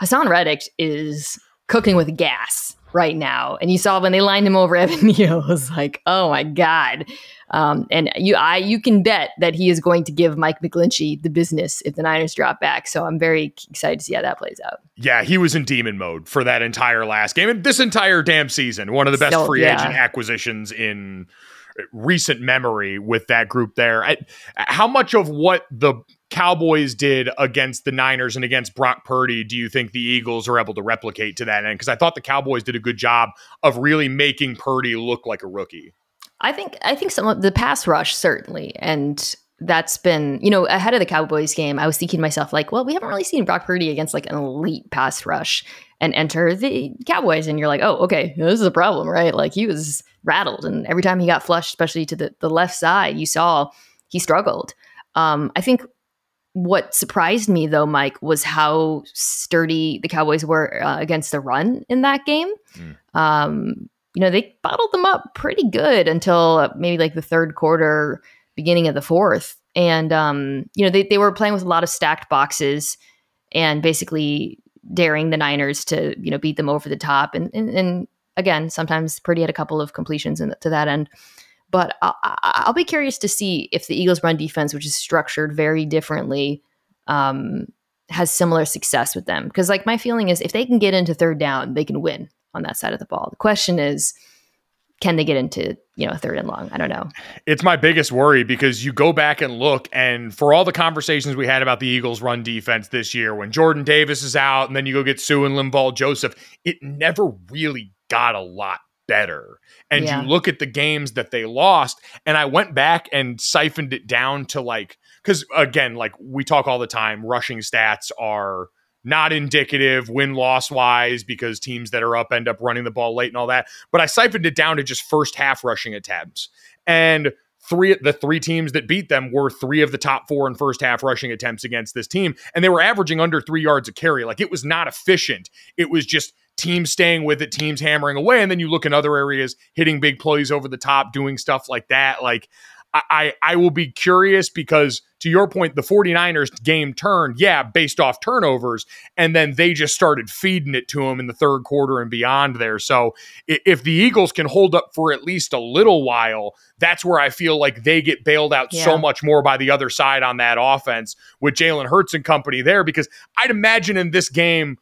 Haason Reddick is cooking with gas right now. And you saw when they lined him over Evan Neal, it was like, oh my God. Um, and you I you can bet that he is going to give Mike McGlinchey the business if the Niners drop back. So I'm very excited to see how that plays out. Yeah, he was in demon mode for that entire last game and this entire damn season. One of the best So, free yeah. agent acquisitions in recent memory with that group there. I, how much of what the Cowboys did against the Niners and against Brock Purdy do you think the Eagles are able to replicate to that end? Because I thought the Cowboys did a good job of really making Purdy look like a rookie. I think I think some of the pass rush certainly, and that's been, you know, ahead of the Cowboys game, I was thinking to myself, like, well, we haven't really seen Brock Purdy against like an elite pass rush and enter the Cowboys. And you're like, oh, okay, this is a problem, right? Like he was rattled. And every time he got flushed, especially to the, the left side, you saw he struggled. Um, I think what surprised me though, Mike, was how sturdy the Cowboys were uh, against the run in that game. Mm. Um, you know, they bottled them up pretty good until maybe like the third quarter beginning of the fourth. And, um, you know, they, they were playing with a lot of stacked boxes and basically daring the Niners to, you know, beat them over the top. And, and, and again, sometimes Purdy had a couple of completions in, to that end. But I'll, I'll, be curious to see if the Eagles' run defense, which is structured very differently, um, has similar success with them. Because, like, my feeling is if they can get into third down, they can win on that side of the ball. The question is, can they get into you know third and long i don't know it's my biggest worry because you go back and look and for all the conversations we had about the eagles run defense this year when jordan davis is out and then you go get Suh and linval joseph it never really got a lot better and yeah. you look at the games that they lost and i went back and siphoned it down to like because again like we talk all the time rushing stats are not indicative win loss wise because teams that are up end up running the ball late and all that. But I siphoned it down to just first half rushing attempts. And three the three teams that beat them were three of the top four in first half rushing attempts against this team. And they were averaging under three yards a carry. Like it was not efficient. It was just teams staying with it, teams hammering away. And then you look in other areas, hitting big plays over the top, doing stuff like that. Like I, I will be curious because to your point, the 49ers game turned, yeah, based off turnovers, and then they just started feeding it to them in the third quarter and beyond there. So if the Eagles can hold up for at least a little while, that's where I feel like they get bailed out yeah. so much more by the other side on that offense with Jalen Hurts and company there. Because I'd imagine in this game,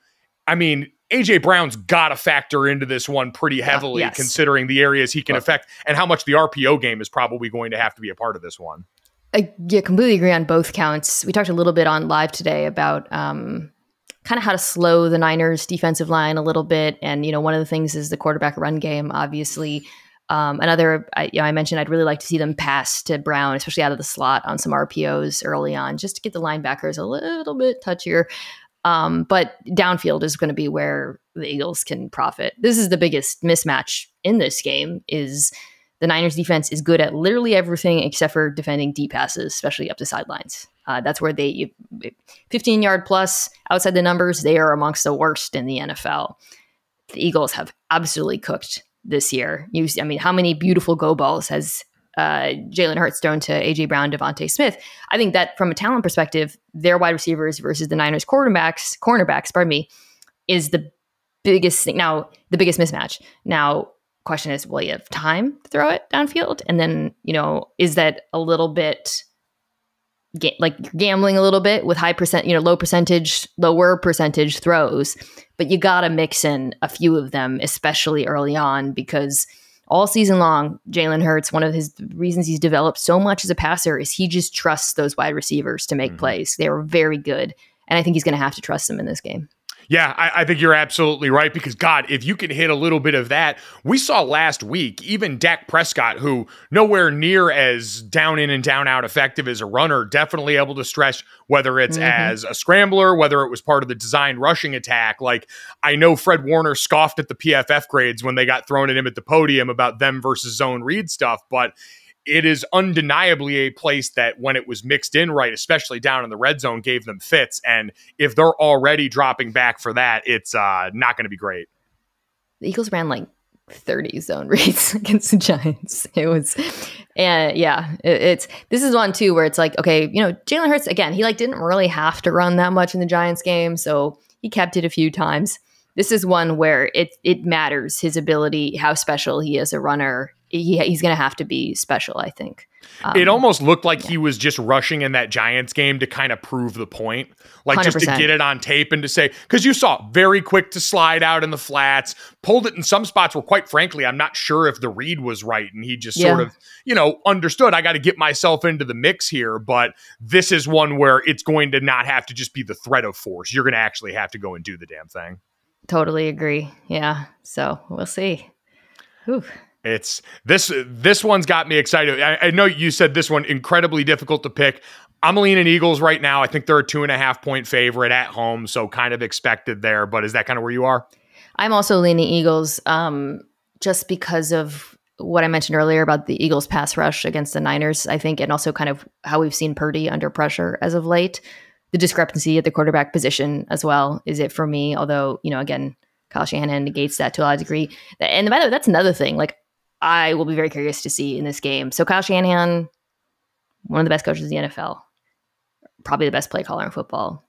I mean, AJ Brown's got to factor into this one pretty heavily, yeah, yes. considering the areas he can affect and how much the RPO game is probably going to have to be a part of this one. I yeah, completely agree on both counts. We talked a little bit on live today about um, kind of how to slow the Niners' defensive line a little bit, and you know, one of the things is the quarterback run game. Obviously, um, another I, you know, I mentioned I'd really like to see them pass to Brown, especially out of the slot on some RPOs early on, just to get the linebackers a little bit touchier. Um, but downfield is going to be where the Eagles can profit. This is the biggest mismatch in this game is the Niners defense is good at literally everything except for defending deep passes, especially up the sidelines. Uh, that's where they 15 yard plus outside the numbers, they are amongst the worst in the NFL. The Eagles have absolutely cooked this year. You, I mean, how many beautiful go balls has uh, Jalen Hurts thrown to AJ Brown, DeVonta Smith. I think that from a talent perspective, their wide receivers versus the Niners quarterbacks, cornerbacks, pardon me, is the biggest thing. Now, the biggest mismatch. Now, question is, will you have time to throw it downfield? And then, you know, is that a little bit ga- like gambling a little bit with high percent, you know, low percentage, lower percentage throws, but you got to mix in a few of them, especially early on, because – all season long, Jalen Hurts, one of his reasons he's developed so much as a passer is he just trusts those wide receivers to make mm-hmm. plays. They are very good. And I think he's going to have to trust them in this game. Yeah, I, I, think you're absolutely right because God, if you can hit a little bit of that, we saw last week even Dak Prescott, who nowhere near as down in and down out effective as a runner, definitely able to stretch whether it's mm-hmm. as a scrambler, whether it was part of the designed rushing attack. Like I know Fred Warner scoffed at the PFF grades when they got thrown at him at the podium about them versus zone read stuff, but it is undeniably a place that when it was mixed in right, especially down in the red zone, gave them fits. And if they're already dropping back for that, it's uh, not going to be great. The Eagles ran like 30 zone reads against the Giants. It was, and yeah, it, it's this is one too where it's like, okay, you know, Jalen Hurts again, he like didn't really have to run that much in the Giants game, so he kept it a few times. This is one where it it matters his ability, how special he is a runner he, he's going to have to be special, I think. Um, it almost looked like yeah. he was just rushing in that Giants game to kind of prove the point, like 100%. just to get it on tape and to say, because you saw very quick to slide out in the flats, pulled it in some spots where, quite frankly, I'm not sure if the read was right. And he just yeah. sort of, you know, understood I got to get myself into the mix here. But this is one where it's going to not have to just be the threat of force. You're going to actually have to go and do the damn thing. Totally agree. Yeah. So we'll see. Whew. It's this this one's got me excited. I, I know you said this one incredibly difficult to pick. I'm leaning Eagles right now. I think they're a two and a half point favorite at home, so kind of expected there. But is that kind of where you are? I'm also leaning Eagles, um, just because of what I mentioned earlier about the Eagles' pass rush against the Niners. I think, and also kind of how we've seen Purdy under pressure as of late. The discrepancy at the quarterback position as well is it for me. Although you know, again, Kyle Shanahan negates that to a lot of degree. And by the way, that's another thing. Like I will be very curious to see in this game. So Kyle Shanahan, one of the best coaches in the NFL, probably the best play caller in football.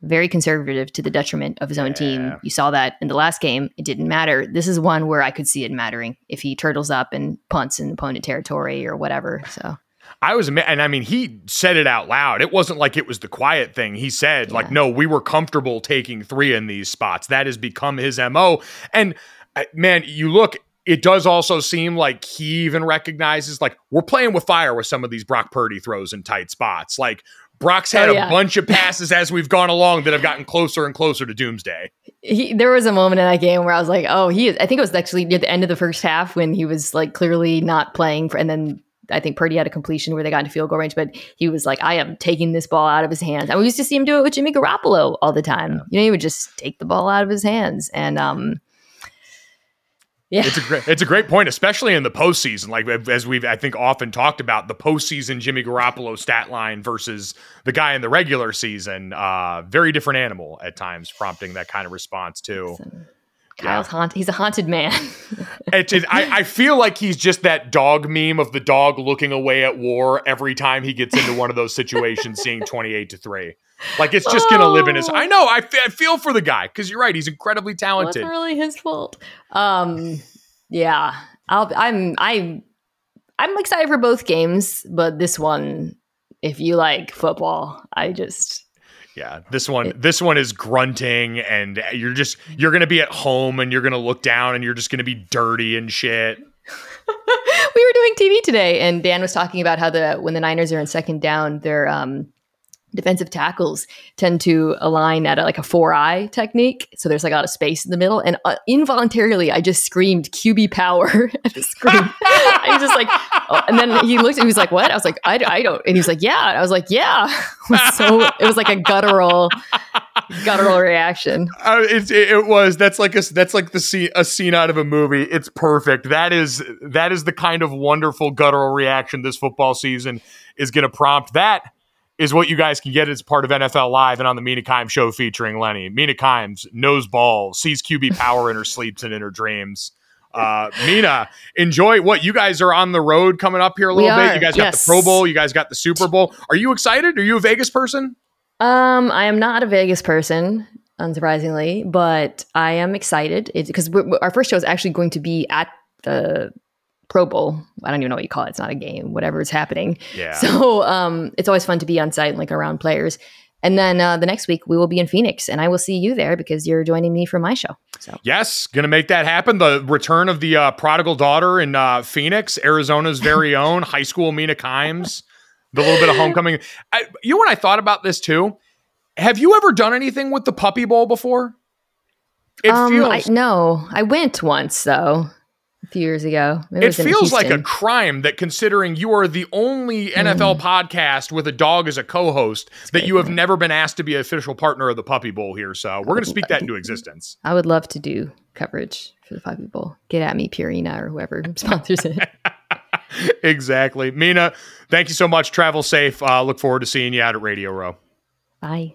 Very conservative to the detriment of his own team. You saw that in the last game. It didn't matter. This is one where I could see it mattering if he turtles up and punts in opponent territory or whatever. So I was, and I mean, he said it out loud. It wasn't like it was the quiet thing. He said, like, no, we were comfortable taking three in these spots. That has become his MO. And uh, man, you look, it does also seem like he even recognizes, like, we're playing with fire with some of these Brock Purdy throws in tight spots. Like, Brock's had Oh, yeah. a bunch of passes as we've gone along that have gotten closer and closer to doomsday. he, there was a moment in that game where I was like, oh, he is. I think it was actually near the end of the first half when he was like clearly not playing for, and then I think Purdy had a completion where they got into field goal range, but he was like, I am taking this ball out of his hands. And we used to see him do it with Jimmy Garoppolo all the time. You know, he would just take the ball out of his hands. And um, yeah, It's a great, it's a great point, especially in the postseason. Like as we've, I think, often talked about the postseason Jimmy Garoppolo stat line versus the guy in the regular season. Uh, very different animal at times, prompting that kind of response too. Kyle's haunted. He's a haunted man. It, it, I, I feel like he's just that dog meme of the dog looking away at war every time he gets into one of those situations, seeing twenty-eight to three. Like it's just gonna live in his. I know. I, I feel for the guy because you're right. He's incredibly talented. wasn't really his fault. Um, yeah, I'll, I'm I'm I'm excited for both games, but this one, if you like football, I just Yeah, this one this one is grunting and you're just you're going to be at home and you're going to look down and you're just going to be dirty and shit. we were doing TV today, and Dan was talking about how the when the Niners are in second down, their um, defensive tackles tend to align at a, like a four eye technique. So there's like a lot of space in the middle, and uh, involuntarily, I just screamed QB power. I just screamed. I was just like, oh, and then he looked, and he was like, "What?" I was like, "I, I don't," and he was like, "Yeah." And I was like, "Yeah." So it was like a guttural, guttural reaction. Uh, it, it, it was that's like a that's like the scene a scene out of a movie. It's perfect. That is that is the kind of wonderful guttural reaction this football season is going to prompt. That is what you guys can get as part of NFL Live and on the Mina Kimes show featuring Lenny. Mina Kimes knows balls, sees QB power in her sleeps and in her dreams. Uh, Mina, enjoy what you guys are on the road coming up here a little bit. You guys got yes. the Pro Bowl, you guys got the Super Bowl. Are you excited? Are you a Vegas person? Um, I am not a Vegas person, unsurprisingly, but I am excited because our first show is actually going to be at the Pro Bowl. I don't even know what you call it. It's not a game, whatever is happening. Yeah. So um, it's always fun to be on site and like around players. And then uh, the next week we will be in Phoenix, and I will see you there because you're joining me for my show. So Yes, gonna make that happen. The return of the uh, prodigal daughter in uh, Phoenix, Arizona's very own high school Mina Kimes. The little bit of homecoming. I, you know what I thought about this too? Have you ever done anything with the Puppy Bowl before? It um, feels I, no, I went once though, a few years ago. Maybe it in feels like a crime that considering you are the only NFL podcast with a dog as a co-host that you have never been asked to be an official partner of the Puppy Bowl here. So we're gonna speak that into existence. I would love to do coverage for the five people. Get at me, Purina, or whoever sponsors it. exactly. Mina, thank you so much. Travel safe. Uh, look forward to seeing you out at Radio Row. Bye.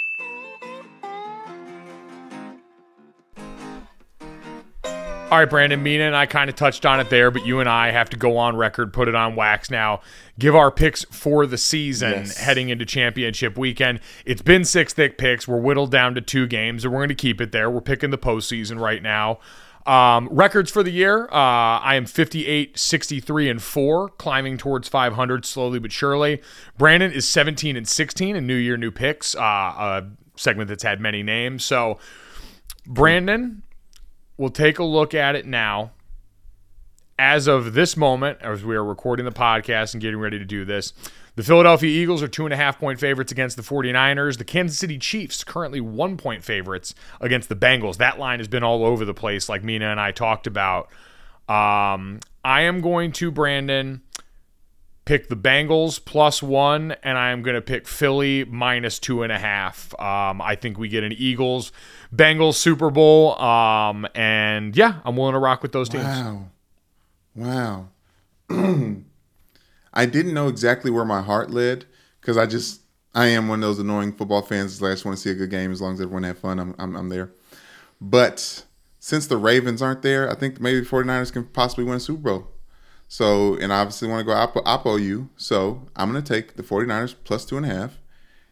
All right, Brandon, Mina and I kind of touched on it there, but you and I have to go on record, put it on wax now, give our picks for the season Yes. heading into championship weekend. It's been six thick picks. We're whittled down to two games, and we're going to keep it there. We're picking the postseason right now. Um, records for the year uh, I am 58, 63, and 4, climbing towards 500 slowly but surely. Brandon is 17 and 16 in New Year, New Picks, uh, a segment that's had many names. So, Brandon, we'll take a look at it now. As of this moment, as we are recording the podcast and getting ready to do this, the Philadelphia Eagles are two and a half point favorites against the 49ers. The Kansas City Chiefs currently one point favorites against the Bengals. That line has been all over the place, like Mina and I talked about. Um, I am going to, Brandon, pick the Bengals plus one, and I am going to pick Philly minus two and a half. Um, I think we get an Eagles Bengals Super Bowl. Um, and yeah, I'm willing to rock with those teams. Wow. Wow. I didn't know exactly where my heart led because I just I am one of those annoying football fans that I just want to see a good game as long as everyone have fun. I'm I'm, I'm there. But since the Ravens aren't there, I think maybe the 49ers can possibly win a Super Bowl. So, and obviously want to go Oppo, Oppo you. So I'm going to take the 49ers plus two and a half.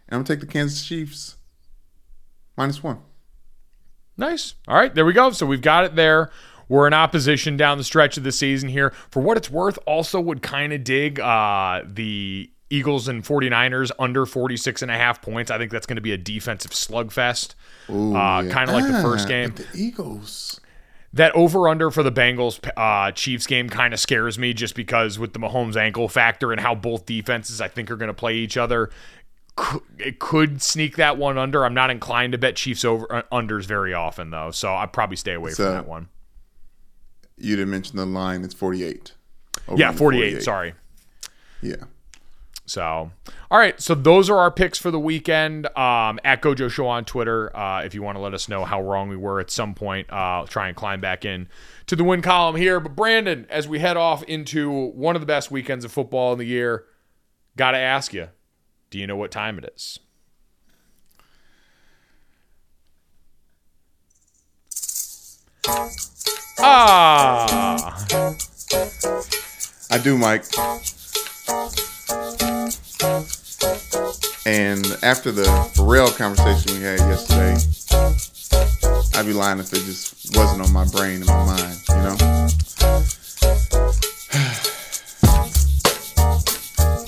And I'm going to take the Kansas Chiefs minus one. Nice. All right, there we go. So we've got it there. We're in opposition down the stretch of the season here. For what it's worth, also would kind of dig uh, the Eagles and 49ers under 46 and a half points. I think that's going to be a defensive slugfest. Ooh, uh, yeah. Kind of like the first game. The Eagles. That over under for the Bengals uh, Chiefs game kind of scares me just because with the Mahomes ankle factor and how both defenses I think are going to play each other. It could sneak that one under. I'm not inclined to bet Chiefs over uh, unders very often though, so I'd probably stay away So- from that one. You didn't mention the line. It's 48. Over Yeah, under 48, Sorry. Yeah. So, all right. So those are our picks for the weekend. Um, at Gojo Show on Twitter. Uh, if you want to let us know how wrong we were at some point, uh, try and climb back in to the win column here. But Brandon, as we head off into one of the best weekends of football in the year, got to ask you, do you know what time it is? Ah, I do, Mike. And after the Pharrell conversation we had yesterday, I'd be lying if it just wasn't on my brain and my mind, you know?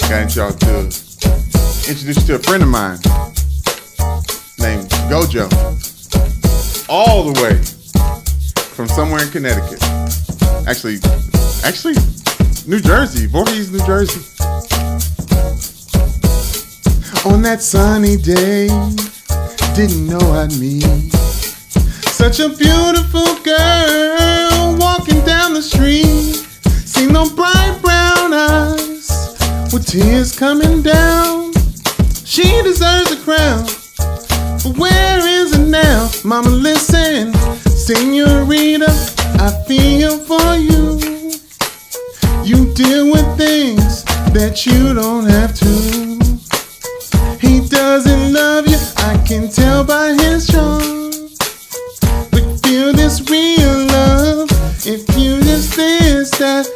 Got y'all to introduce you to a friend of mine named Gojo. All the way from somewhere in Connecticut. Actually, actually, New Jersey, Voorhees, New Jersey. On that sunny day, didn't know I'd meet such a beautiful girl walking down the street. Seen no bright brown eyes with tears coming down. She deserves a crown. But where is it now? Mama, listen, Senorita, I feel for you. You deal with things that you don't have to. Doesn't love you, I can tell by his charm. But feel this real love if you just this, that,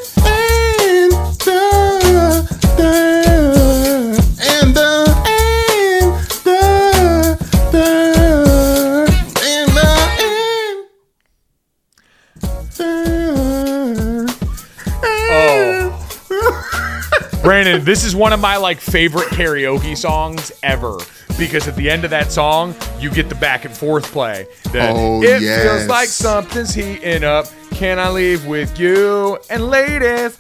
Brandon, this is one of my like favorite karaoke songs ever because at the end of that song, you get the back and forth play. The, Oh, it yes. feels like something's heating up. Can I leave with you? And ladies,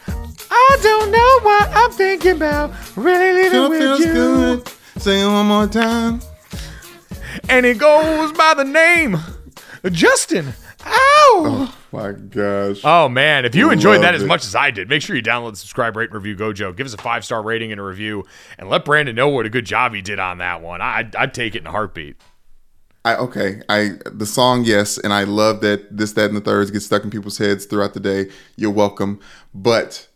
I don't know what I'm thinking about. Really leaving Sure with feels you. good. Say it one more time. And it goes by the name Justin. Ow! Oh my gosh. Oh man, if you enjoyed that Loved as it. much as I did, make sure you download, subscribe, rate, and review Gojo. Give us a five star rating and a review, and let Brandon know what a good job he did on that one. I, I'd, I'd take it in a heartbeat. I okay. I the song, yes, and I love that this, that, and the thirds get stuck in people's heads throughout the day. You're welcome, but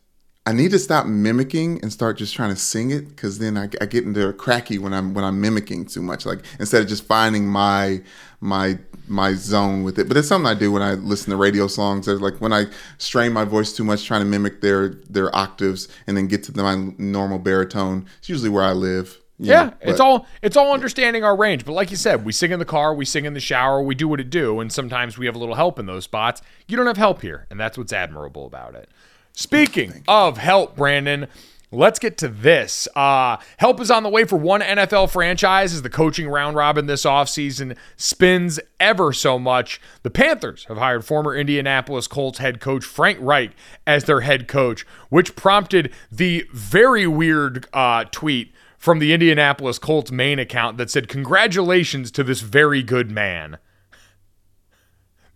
I need to stop mimicking and start just trying to sing it because then I, I get into a cracky when I'm when I'm mimicking too much. Like instead of just finding my my my zone with it. But it's something I do when I listen to radio songs. There's like when I strain my voice too much trying to mimic their their octaves and then get to my normal baritone. It's usually where I live. Yeah, know, it's all it's all understanding our range. But like you said, we sing in the car, we sing in the shower, we do what it do, and sometimes we have a little help in those spots. You don't have help here, and that's what's admirable about it. Speaking of help, Brandon, let's get to this. Uh, help is on the way for one NFL franchise as the coaching round robin this offseason spins ever so much. The Panthers have hired former Indianapolis Colts head coach Frank Reich as their head coach, which prompted the very weird uh, tweet from the Indianapolis Colts main account that said, Congratulations to this very good man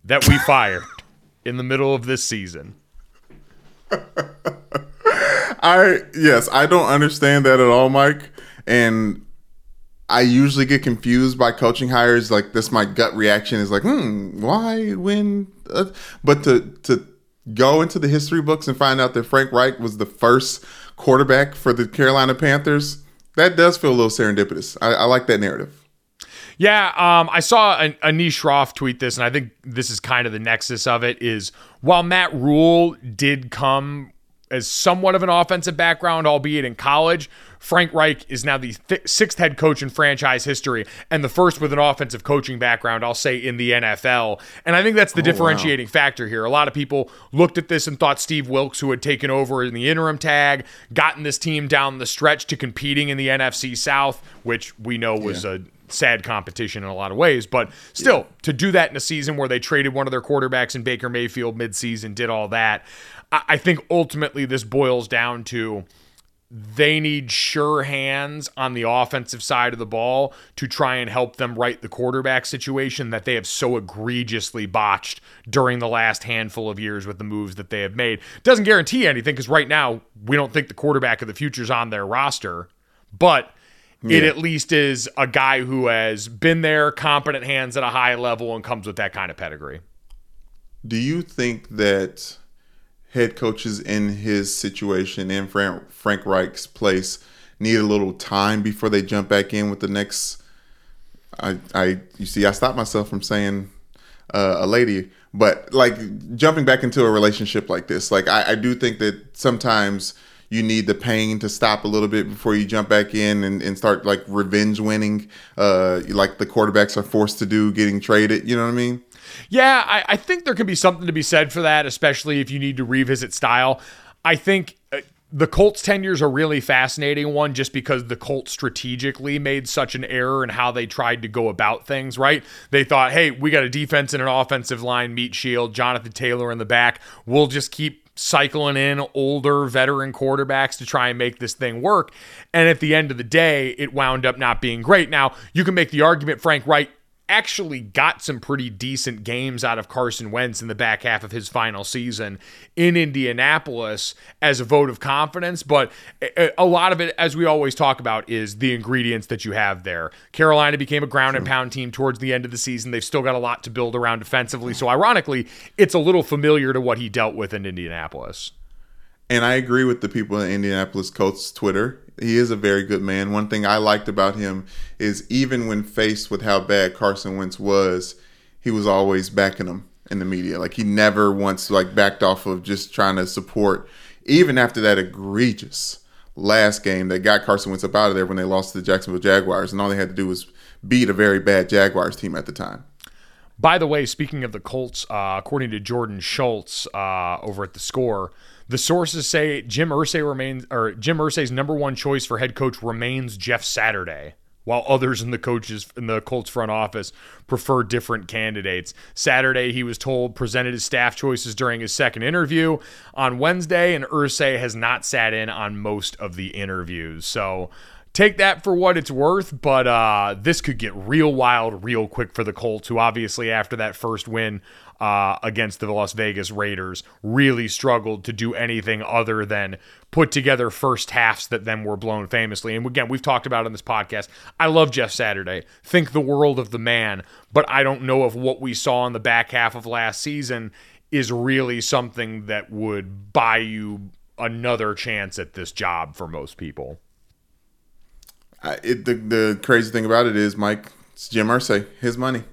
that we fired in the middle of this season. I yes, I don't understand that at all, Mike. And I usually get confused by coaching hires. Like this, my gut reaction is like, hmm, why when? Uh, but to to go into the history books and find out that Frank Reich was the first quarterback for the Carolina Panthers, that does feel a little serendipitous. I, I like that narrative. Yeah, um, I saw an, Anish Shroff tweet this, and I think this is kind of the nexus of it. Is while Matt Rhule did come as somewhat of an offensive background, albeit in college, Frank Reich is now the th- sixth head coach in franchise history and the first with an offensive coaching background, I'll say, in the NFL. And I think that's the differentiating factor here. A lot of people looked at this and thought Steve Wilks, who had taken over in the interim tag, gotten this team down the stretch to competing in the NFC South, which we know was a sad competition in a lot of ways. But still, to do that in a season where they traded one of their quarterbacks in Baker Mayfield midseason, did all that, I, I think ultimately this boils down to they need sure hands on the offensive side of the ball to try and help them right the quarterback situation that they have so egregiously botched during the last handful of years with the moves that they have made. Doesn't guarantee anything because right now we don't think the quarterback of the future is on their roster, but it at least is a guy who has been there, competent hands at a high level, and comes with that kind of pedigree. Do you think that head coaches in his situation in Frank, Frank Reich's place need a little time before they jump back in with the next? I, I, you see, I stopped myself from saying uh, a lady, but like jumping back into a relationship like this, like I, I do think that sometimes you need the pain to stop a little bit before you jump back in and, and start like revenge winning, uh, like the quarterbacks are forced to do getting traded. You know what I mean? Yeah, I, I think there can be something to be said for that, especially if you need to revisit style. I think uh, the Colts' tenure is a really fascinating one just because the Colts strategically made such an error in how they tried to go about things, right? They thought, hey, we got a defense and an offensive line meet shield, Jonathan Taylor in the back. We'll just keep cycling in older veteran quarterbacks to try and make this thing work. And at the end of the day, it wound up not being great. Now, you can make the argument Frank Reich actually got some pretty decent games out of Carson Wentz in the back half of his final season in Indianapolis as a vote of confidence. But a a lot of it, as we always talk about, is the ingredients that you have there. Carolina became a ground and pound team towards the end of the season. They've still got a lot to build around defensively. So, ironically, it's a little familiar to what he dealt with in Indianapolis. And I agree with the people in Indianapolis Colts Twitter. He is a very good man. One thing I liked about him is even when faced with how bad Carson Wentz was, he was always backing him in the media. Like he never once like backed off of just trying to support. Even after that egregious last game that got Carson Wentz up out of there when they lost to the Jacksonville Jaguars, and all they had to do was beat a very bad Jaguars team at the time. By the way, speaking of the Colts, uh, according to Jordan Schultz uh, over at the Score, the sources say Jim Irsay remains, or Jim Irsay's number one choice for head coach remains Jeff Saturday, while others in the coaches in the Colts front office prefer different candidates. Saturday, he was told presented his staff choices during his second interview on Wednesday, and Irsay has not sat in on most of the interviews. So take that for what it's worth, but uh, this could get real wild real quick for the Colts, who obviously, after that first win uh, against the Las Vegas Raiders really struggled to do anything other than put together first halves that then were blown famously. And again, we've talked about on this podcast. I love Jeff Saturday, think the world of the man, but I don't know if what we saw in the back half of last season is really something that would buy you another chance at this job for most people. I, it, the the crazy thing about it is, Mike, it's Jim Irsay, his money.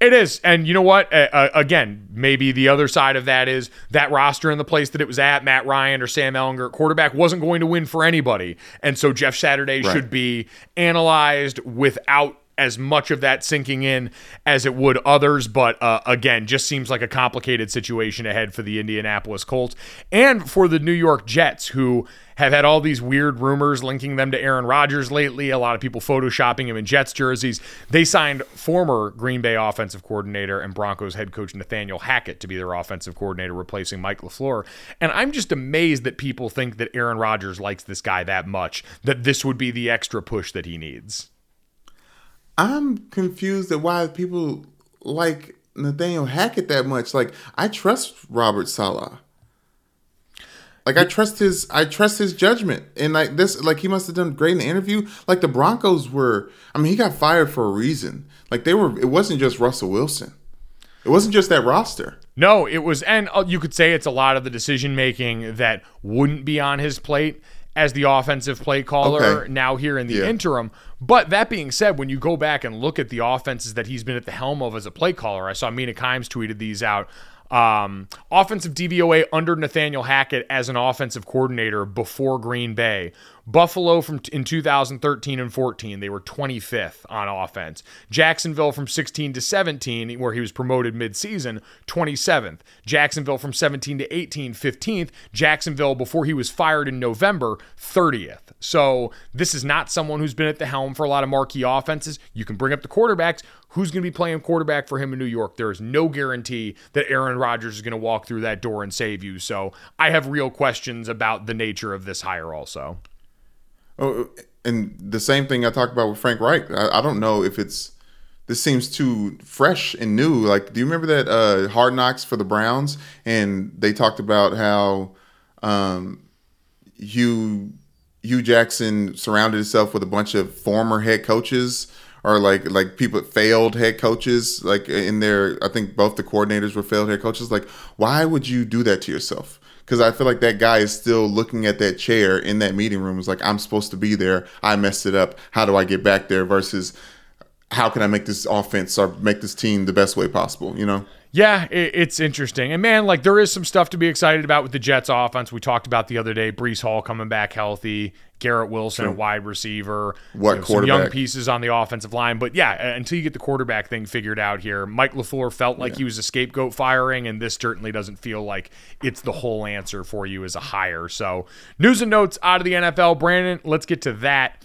It is. And you know what? Uh, uh, again, maybe the other side of that is that roster in the place that it was at, Matt Ryan or Sam Ehlinger quarterback, wasn't going to win for anybody. And so Jeff Saturday Right. should be analyzed without as much of that sinking in as it would others. But uh, again, just seems like a complicated situation ahead for the Indianapolis Colts and for the New York Jets, who have had all these weird rumors linking them to Aaron Rodgers lately. A lot of people photoshopping him in Jets jerseys. They signed former Green Bay offensive coordinator and Broncos head coach Nathaniel Hackett to be their offensive coordinator, replacing Mike LaFleur. And I'm just amazed that people think that Aaron Rodgers likes this guy that much, that this would be the extra push that he needs. I'm confused at why people like Nathaniel Hackett that much. Like, I trust Robert Saleh. Like I trust his I trust his judgment. And like this like he must have done great in the interview. Like the Broncos were I mean he got fired for a reason. Like they were it wasn't just Russell Wilson. It wasn't just that roster. No, it was, and uh, you could say it's a lot of the decision making that wouldn't be on his plate as the offensive play caller Okay. now here in the Yeah. interim. But that being said, when you go back and look at the offenses that he's been at the helm of as a play caller, I saw Mina Kimes tweeted these out. Um, offensive DVOA under Nathaniel Hackett as an offensive coordinator before Green Bay. Buffalo from in 2013 and 14, they were 25th on offense. Jacksonville from 16 to 17, where he was promoted midseason, 27th. Jacksonville from 17 to 18, 15th. Jacksonville before he was fired in November, 30th. So this is not someone who's been at the helm for a lot of marquee offenses. You can bring up the quarterbacks. Who's going to be playing quarterback for him in New York? There is no guarantee that Aaron Rodgers is going to walk through that door and save you. So I have real questions about the nature of this hire also. Oh, and the same thing I talked about with Frank Reich. I, I don't know if it's this seems too fresh and new. Like, do you remember that uh, Hard Knocks for the Browns? And they talked about how um, Hue Hue Jackson surrounded himself with a bunch of former head coaches or like like people failed head coaches. Like in their, I think both the coordinators were failed head coaches. Like, why would you do that to yourself? Because I feel like that guy is still looking at that chair in that meeting room. Is like, I'm supposed to be there. I messed it up. How do I get back there? Versus, how can I make this offense or make this team the best way possible? You know. Yeah, it, it's interesting. And man, like there is some stuff to be excited about with the Jets offense. We talked about the other day, Breece Hall coming back healthy, Garrett Wilson at wide receiver, What some young pieces on the offensive line. But yeah, until you get the quarterback thing figured out here, Mike LaFleur felt like he was a scapegoat firing, and this certainly doesn't feel like it's the whole answer for you as a hire. So news and notes out of the NFL. Brandon, let's get to that.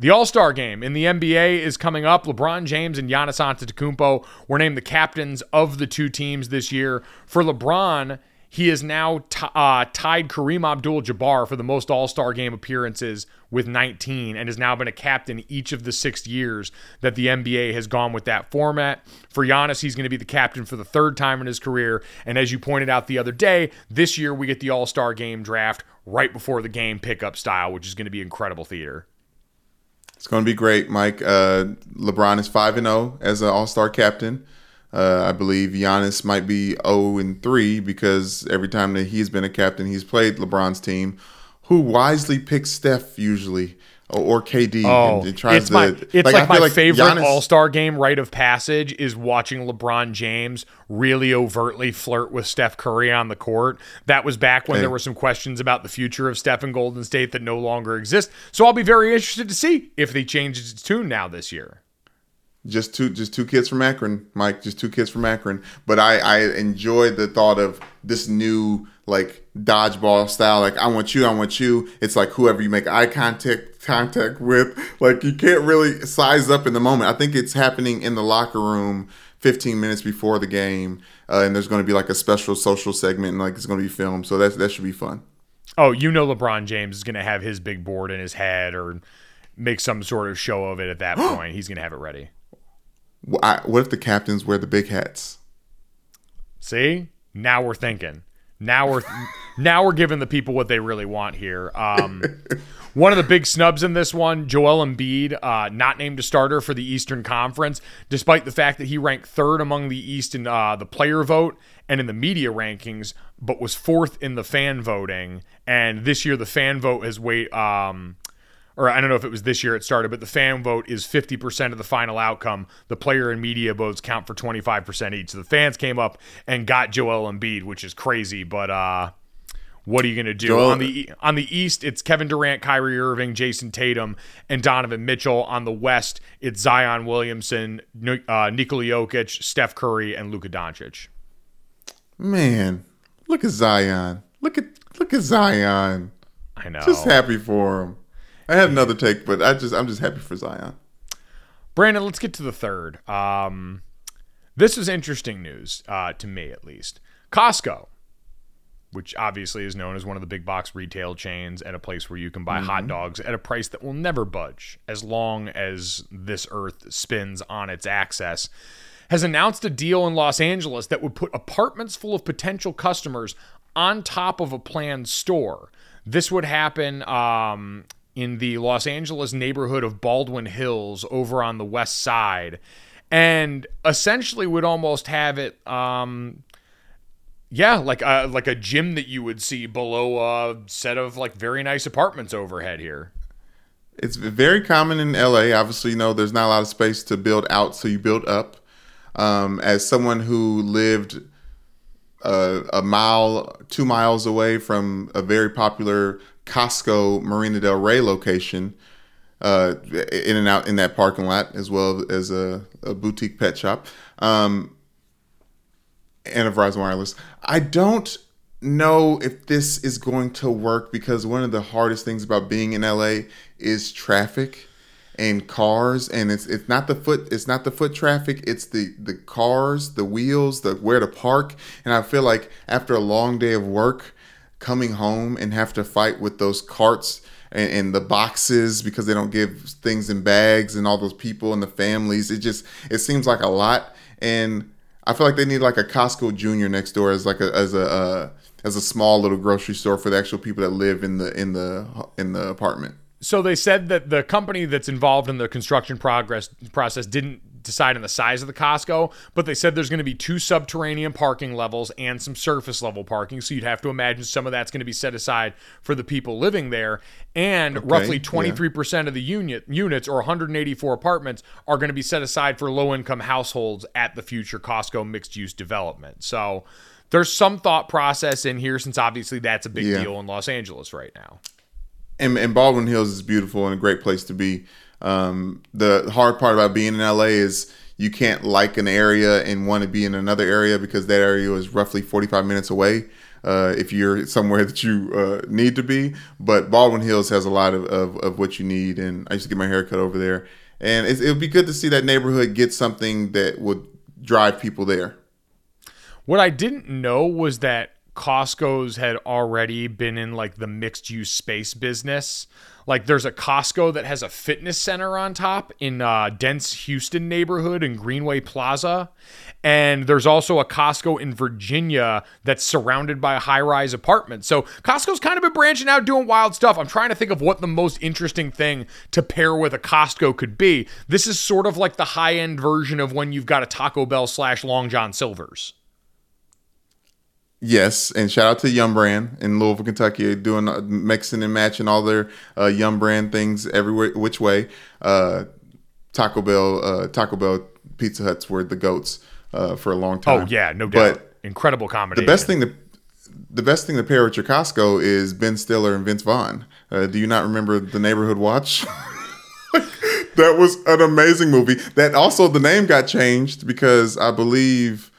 The All Star game in the NBA is coming up. LeBron James and Giannis Antetokounmpo were named the captains of the two teams this year. For LeBron, he is now t- uh, tied Kareem Abdul-Jabbar for the most All Star game appearances with 19, and has now been a captain each of the six years that the NBA has gone with that format. For Giannis, he's going to be the captain for the third time in his career. And as you pointed out the other day, this year we get the All Star game draft right before the game pickup style, which is going to be incredible theater. It's going to be great, Mike. Uh, LeBron is five and zero as an All Star captain. Uh, I believe Giannis might be zero and three because every time that he's been a captain, he's played LeBron's team, who wisely picks Steph usually or, KD Oh, and, and tries it's to. my it's like, feel my favorite Giannis- All Star game rite of passage is watching LeBron James really overtly flirt with Steph Curry on the court. That was back when Hey. there were some questions about the future of Steph and Golden State that no longer exist. So I'll be very interested to see if they change its tune now this year. Just two, just two kids from Akron, Mike. Just two kids from Akron. But I, I enjoy the thought of this new like dodgeball style. Like I want you, I want you. It's like whoever you make eye contact contact with. Like you can't really size up in the moment. I think it's happening in the locker room 15 minutes before the game, uh, and there's going to be like a special social segment, and like it's going to be filmed. So that that should be fun. Oh, you know, LeBron James is going to have his big board in his head or make some sort of show of it at that point. He's going to have it ready. I- What if the captains wear the big hats? See, now we're thinking. Now we're now we're giving the people what they really want here. Um, one of the big snubs in this one, Joel Embiid, uh, not named a starter for the Eastern Conference, despite the fact that he ranked third among the East in uh, the player vote and in the media rankings, but was fourth in the fan voting. And this year, the fan vote has wait. Um, or I don't know if it was this year it started, but the fan vote is 50% of the final outcome. The player and media votes count for 25% each. So the fans came up and got Joel Embiid, which is crazy, but uh what are you going to do? Joel- on the on the East, it's Kevin Durant, Kyrie Irving, Jayson Tatum, and Donovan Mitchell. On the West, it's Zion Williamson, uh, Nikola Jokic, Steph Curry, and Luka Doncic. Man, look at Zion. Look at look at Zion. I know. Just happy for him. I had another take, but I just I'm just happy for Zion. Brandon, let's get to the third. Um, this is interesting news uh, to me, at least. Costco, which obviously is known as one of the big box retail chains and a place where you can buy hot dogs at a price that will never budge as long as this earth spins on its axis, has announced a deal in Los Angeles that would put apartments full of potential customers on top of a planned store. This would happen um, in the Los Angeles neighborhood of Baldwin Hills over on the west side. And essentially would almost have it um, yeah, like a like a gym that you would see below a set of like very nice apartments overhead here. It's very common in LA. Obviously, you know, there's not a lot of space to build out, so you build up. Um, as someone who lived uh, a mile, two miles away from a very popular Costco Marina Del Rey location, uh, in and out in that parking lot, as well as a, a boutique pet shop. Um, and a Verizon Wireless. I don't know if this is going to work because one of the hardest things about being in LA is traffic and cars and it's it's not the foot it's not the foot traffic it's the the cars the wheels the where to park and i feel like after a long day of work coming home and have to fight with those carts and, and the boxes because they don't give things in bags and all those people and the families it just it seems like a lot and I feel like they need like a Costco Junior next door as like a as a uh, as a small little grocery store for the actual people that live in the in the in the apartment. So they said that the company that's involved in the construction progress process didn't decide on the size of the Costco, but they said there's going to be two subterranean parking levels and some surface level parking. So you'd have to imagine some of that's going to be set aside for the people living there. And roughly 23% of the unit units or 184 apartments are going to be set aside for low income households at the future Costco mixed use development. So there's some thought process in here since obviously that's a big Yeah. deal in Los Angeles right now. and, and Baldwin Hills is beautiful and a great place to be. Um, the hard part about being in LA is you can't like an area and want to be in another area because that area is roughly 45 minutes away. Uh, if you're somewhere that you uh, need to be, but Baldwin Hills has a lot of, of, of what you need, and I used to get my hair cut over there, and it would be good to see that neighborhood get something that would drive people there. What I didn't know was that Costco's had already been in like the mixed use space business. Like there's a Costco that has a fitness center on top in uh, dense Houston neighborhood in Greenway Plaza. And there's also a Costco in Virginia that's surrounded by high rise apartments. So Costco's kind of been branching out doing wild stuff. I'm trying to think of what the most interesting thing to pair with a Costco could be. This is sort of like the high end version of when you've got a Taco Bell slash Long John Silver's. Yes, and shout out to Yum Brand in Louisville, Kentucky, doing uh, mixing and matching all their uh, Yum Brand things everywhere, which way. Uh, Taco Bell, uh, Taco Bell, Pizza Huts were the goats uh, for a long time. Oh yeah, no doubt. But Incredible comedy. the best thing to the best thing to pair with your Costco is Ben Stiller and Vince Vaughn. Uh, do you not remember the Neighborhood Watch? that was an amazing movie. That also the name got changed because I believe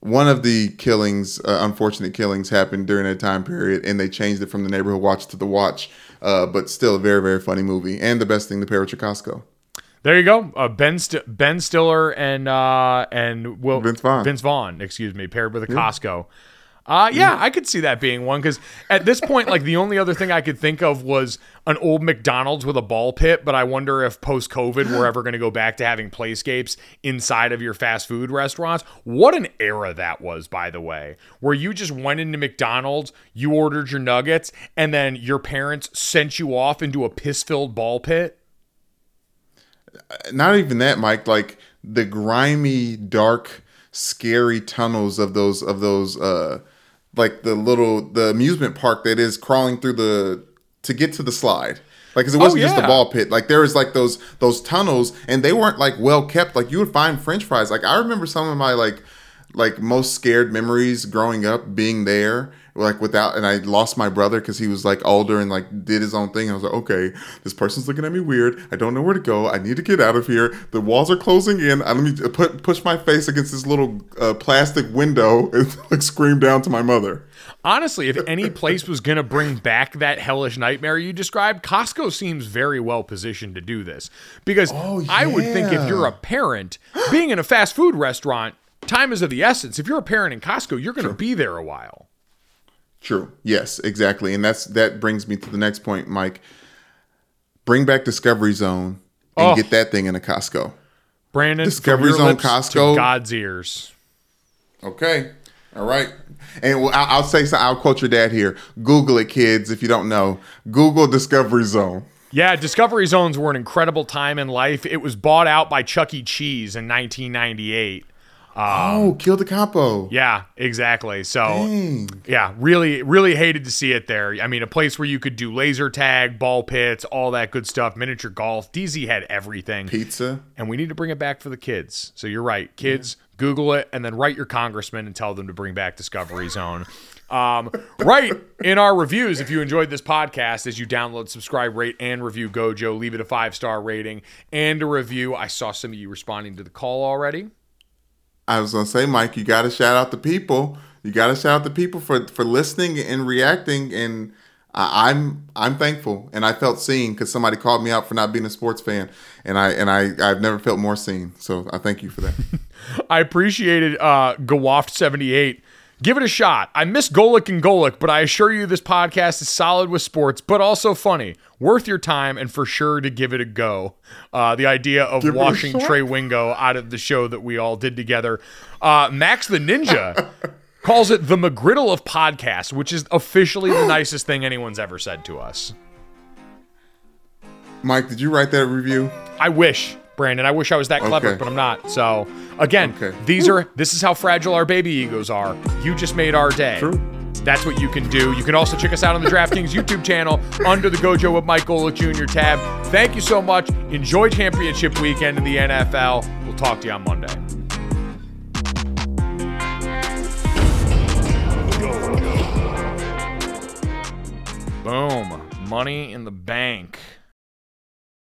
one of the killings, uh, unfortunate killings, happened during that time period, and they changed it from the Neighborhood Watch to the Watch. Uh, but still, a very very funny movie, and the best thing to pair with your Costco. There you go. Uh, ben St- Ben Stiller and uh, and Will Vince Vaughn. Vince Vaughn, excuse me, paired with a Costco. Uh, yeah, I could see that being one because at this point, like the only other thing I could think of was an old McDonald's with a ball pit. But I wonder if post COVID we're ever going to go back to having playscapes inside of your fast food restaurants. What an era that was, by the way, where you just went into McDonald's, you ordered your nuggets, and then your parents sent you off into a piss filled ball pit. not even that, Mike. Like the grimy, dark, scary tunnels of those of those uh like the little the amusement park that is crawling through the to get to the slide. Like, 'cause it oh, wasn't just the ball pit. Like there was like those those tunnels, and they weren't like well kept. Like you would find French fries. Like I remember some of my like like most scared memories growing up being there like without and i lost my brother because he was like older and like did his own thing. I was like okay this person's looking at me weird. I don't know where to go. I need to get out of here. The walls are closing in. I let me put push my face against this little uh, plastic window and like scream down to my mother. Honestly, if any place was going to bring back that hellish nightmare you described, Costco seems very well positioned to do this. Because I would think if you're a parent, being in a fast food restaurant, time is of the essence. If you're a parent in Costco, you're going to be there a while. True. Yes, exactly. And that's that brings me to the next point, Mike. Bring back Discovery Zone and Oh. get that thing in a Costco. Brandon, Discovery Zone Costco. God's ears. Okay. All right. And well, I'll, I'll say so. I'll quote your dad here. Google it, kids, if you don't know. Google Discovery Zone. Yeah, Discovery Zones were an incredible time in life. It was bought out by Chuck E. Cheese in 1998. Oh, kill the capo. Yeah, exactly. So, Dang. yeah, really, really hated to see it there. I mean, a place where you could do laser tag, ball pits, all that good stuff, miniature golf. DZ had everything. Pizza. And we need to bring it back for the kids. So you're right. Kids, Google it and then write your congressman and tell them to bring back Discovery Zone. Um, right in our reviews, if you enjoyed this podcast, as you download, subscribe, rate, and review Gojo, leave it a five star rating and a review. I saw some of you responding to the call already. I was gonna say, Mike, you gotta shout out the people. You gotta shout out the people for for listening and reacting. And I, I'm I'm thankful, and I felt seen because somebody called me out for not being a sports fan, and I and I I've never felt more seen. So I thank you for that. I appreciated uh, Gawaft78. Give it a shot. I miss Golic and Golic, but I assure you this podcast is solid with sports, but also funny. Worth your time and for sure to give it a go. Uh, the idea of Give washing. Trey Wingo out of the show that we all did together. Uh, Max the Ninja calls it the McGriddle of podcasts, which is officially the nicest thing anyone's ever said to us. Mike, did you write that review? I wish, Brandon. I wish I was that clever, Okay. but I'm not. So again, Okay. these are this is how fragile our baby egos are. You just made our day. True. That's what you can do. You can also check us out on the DraftKings YouTube channel under the Gojo with Mike Golic Jr. tab. Thank you so much. Enjoy championship weekend in the NFL. We'll talk to you on Monday. Boom. Money in the bank.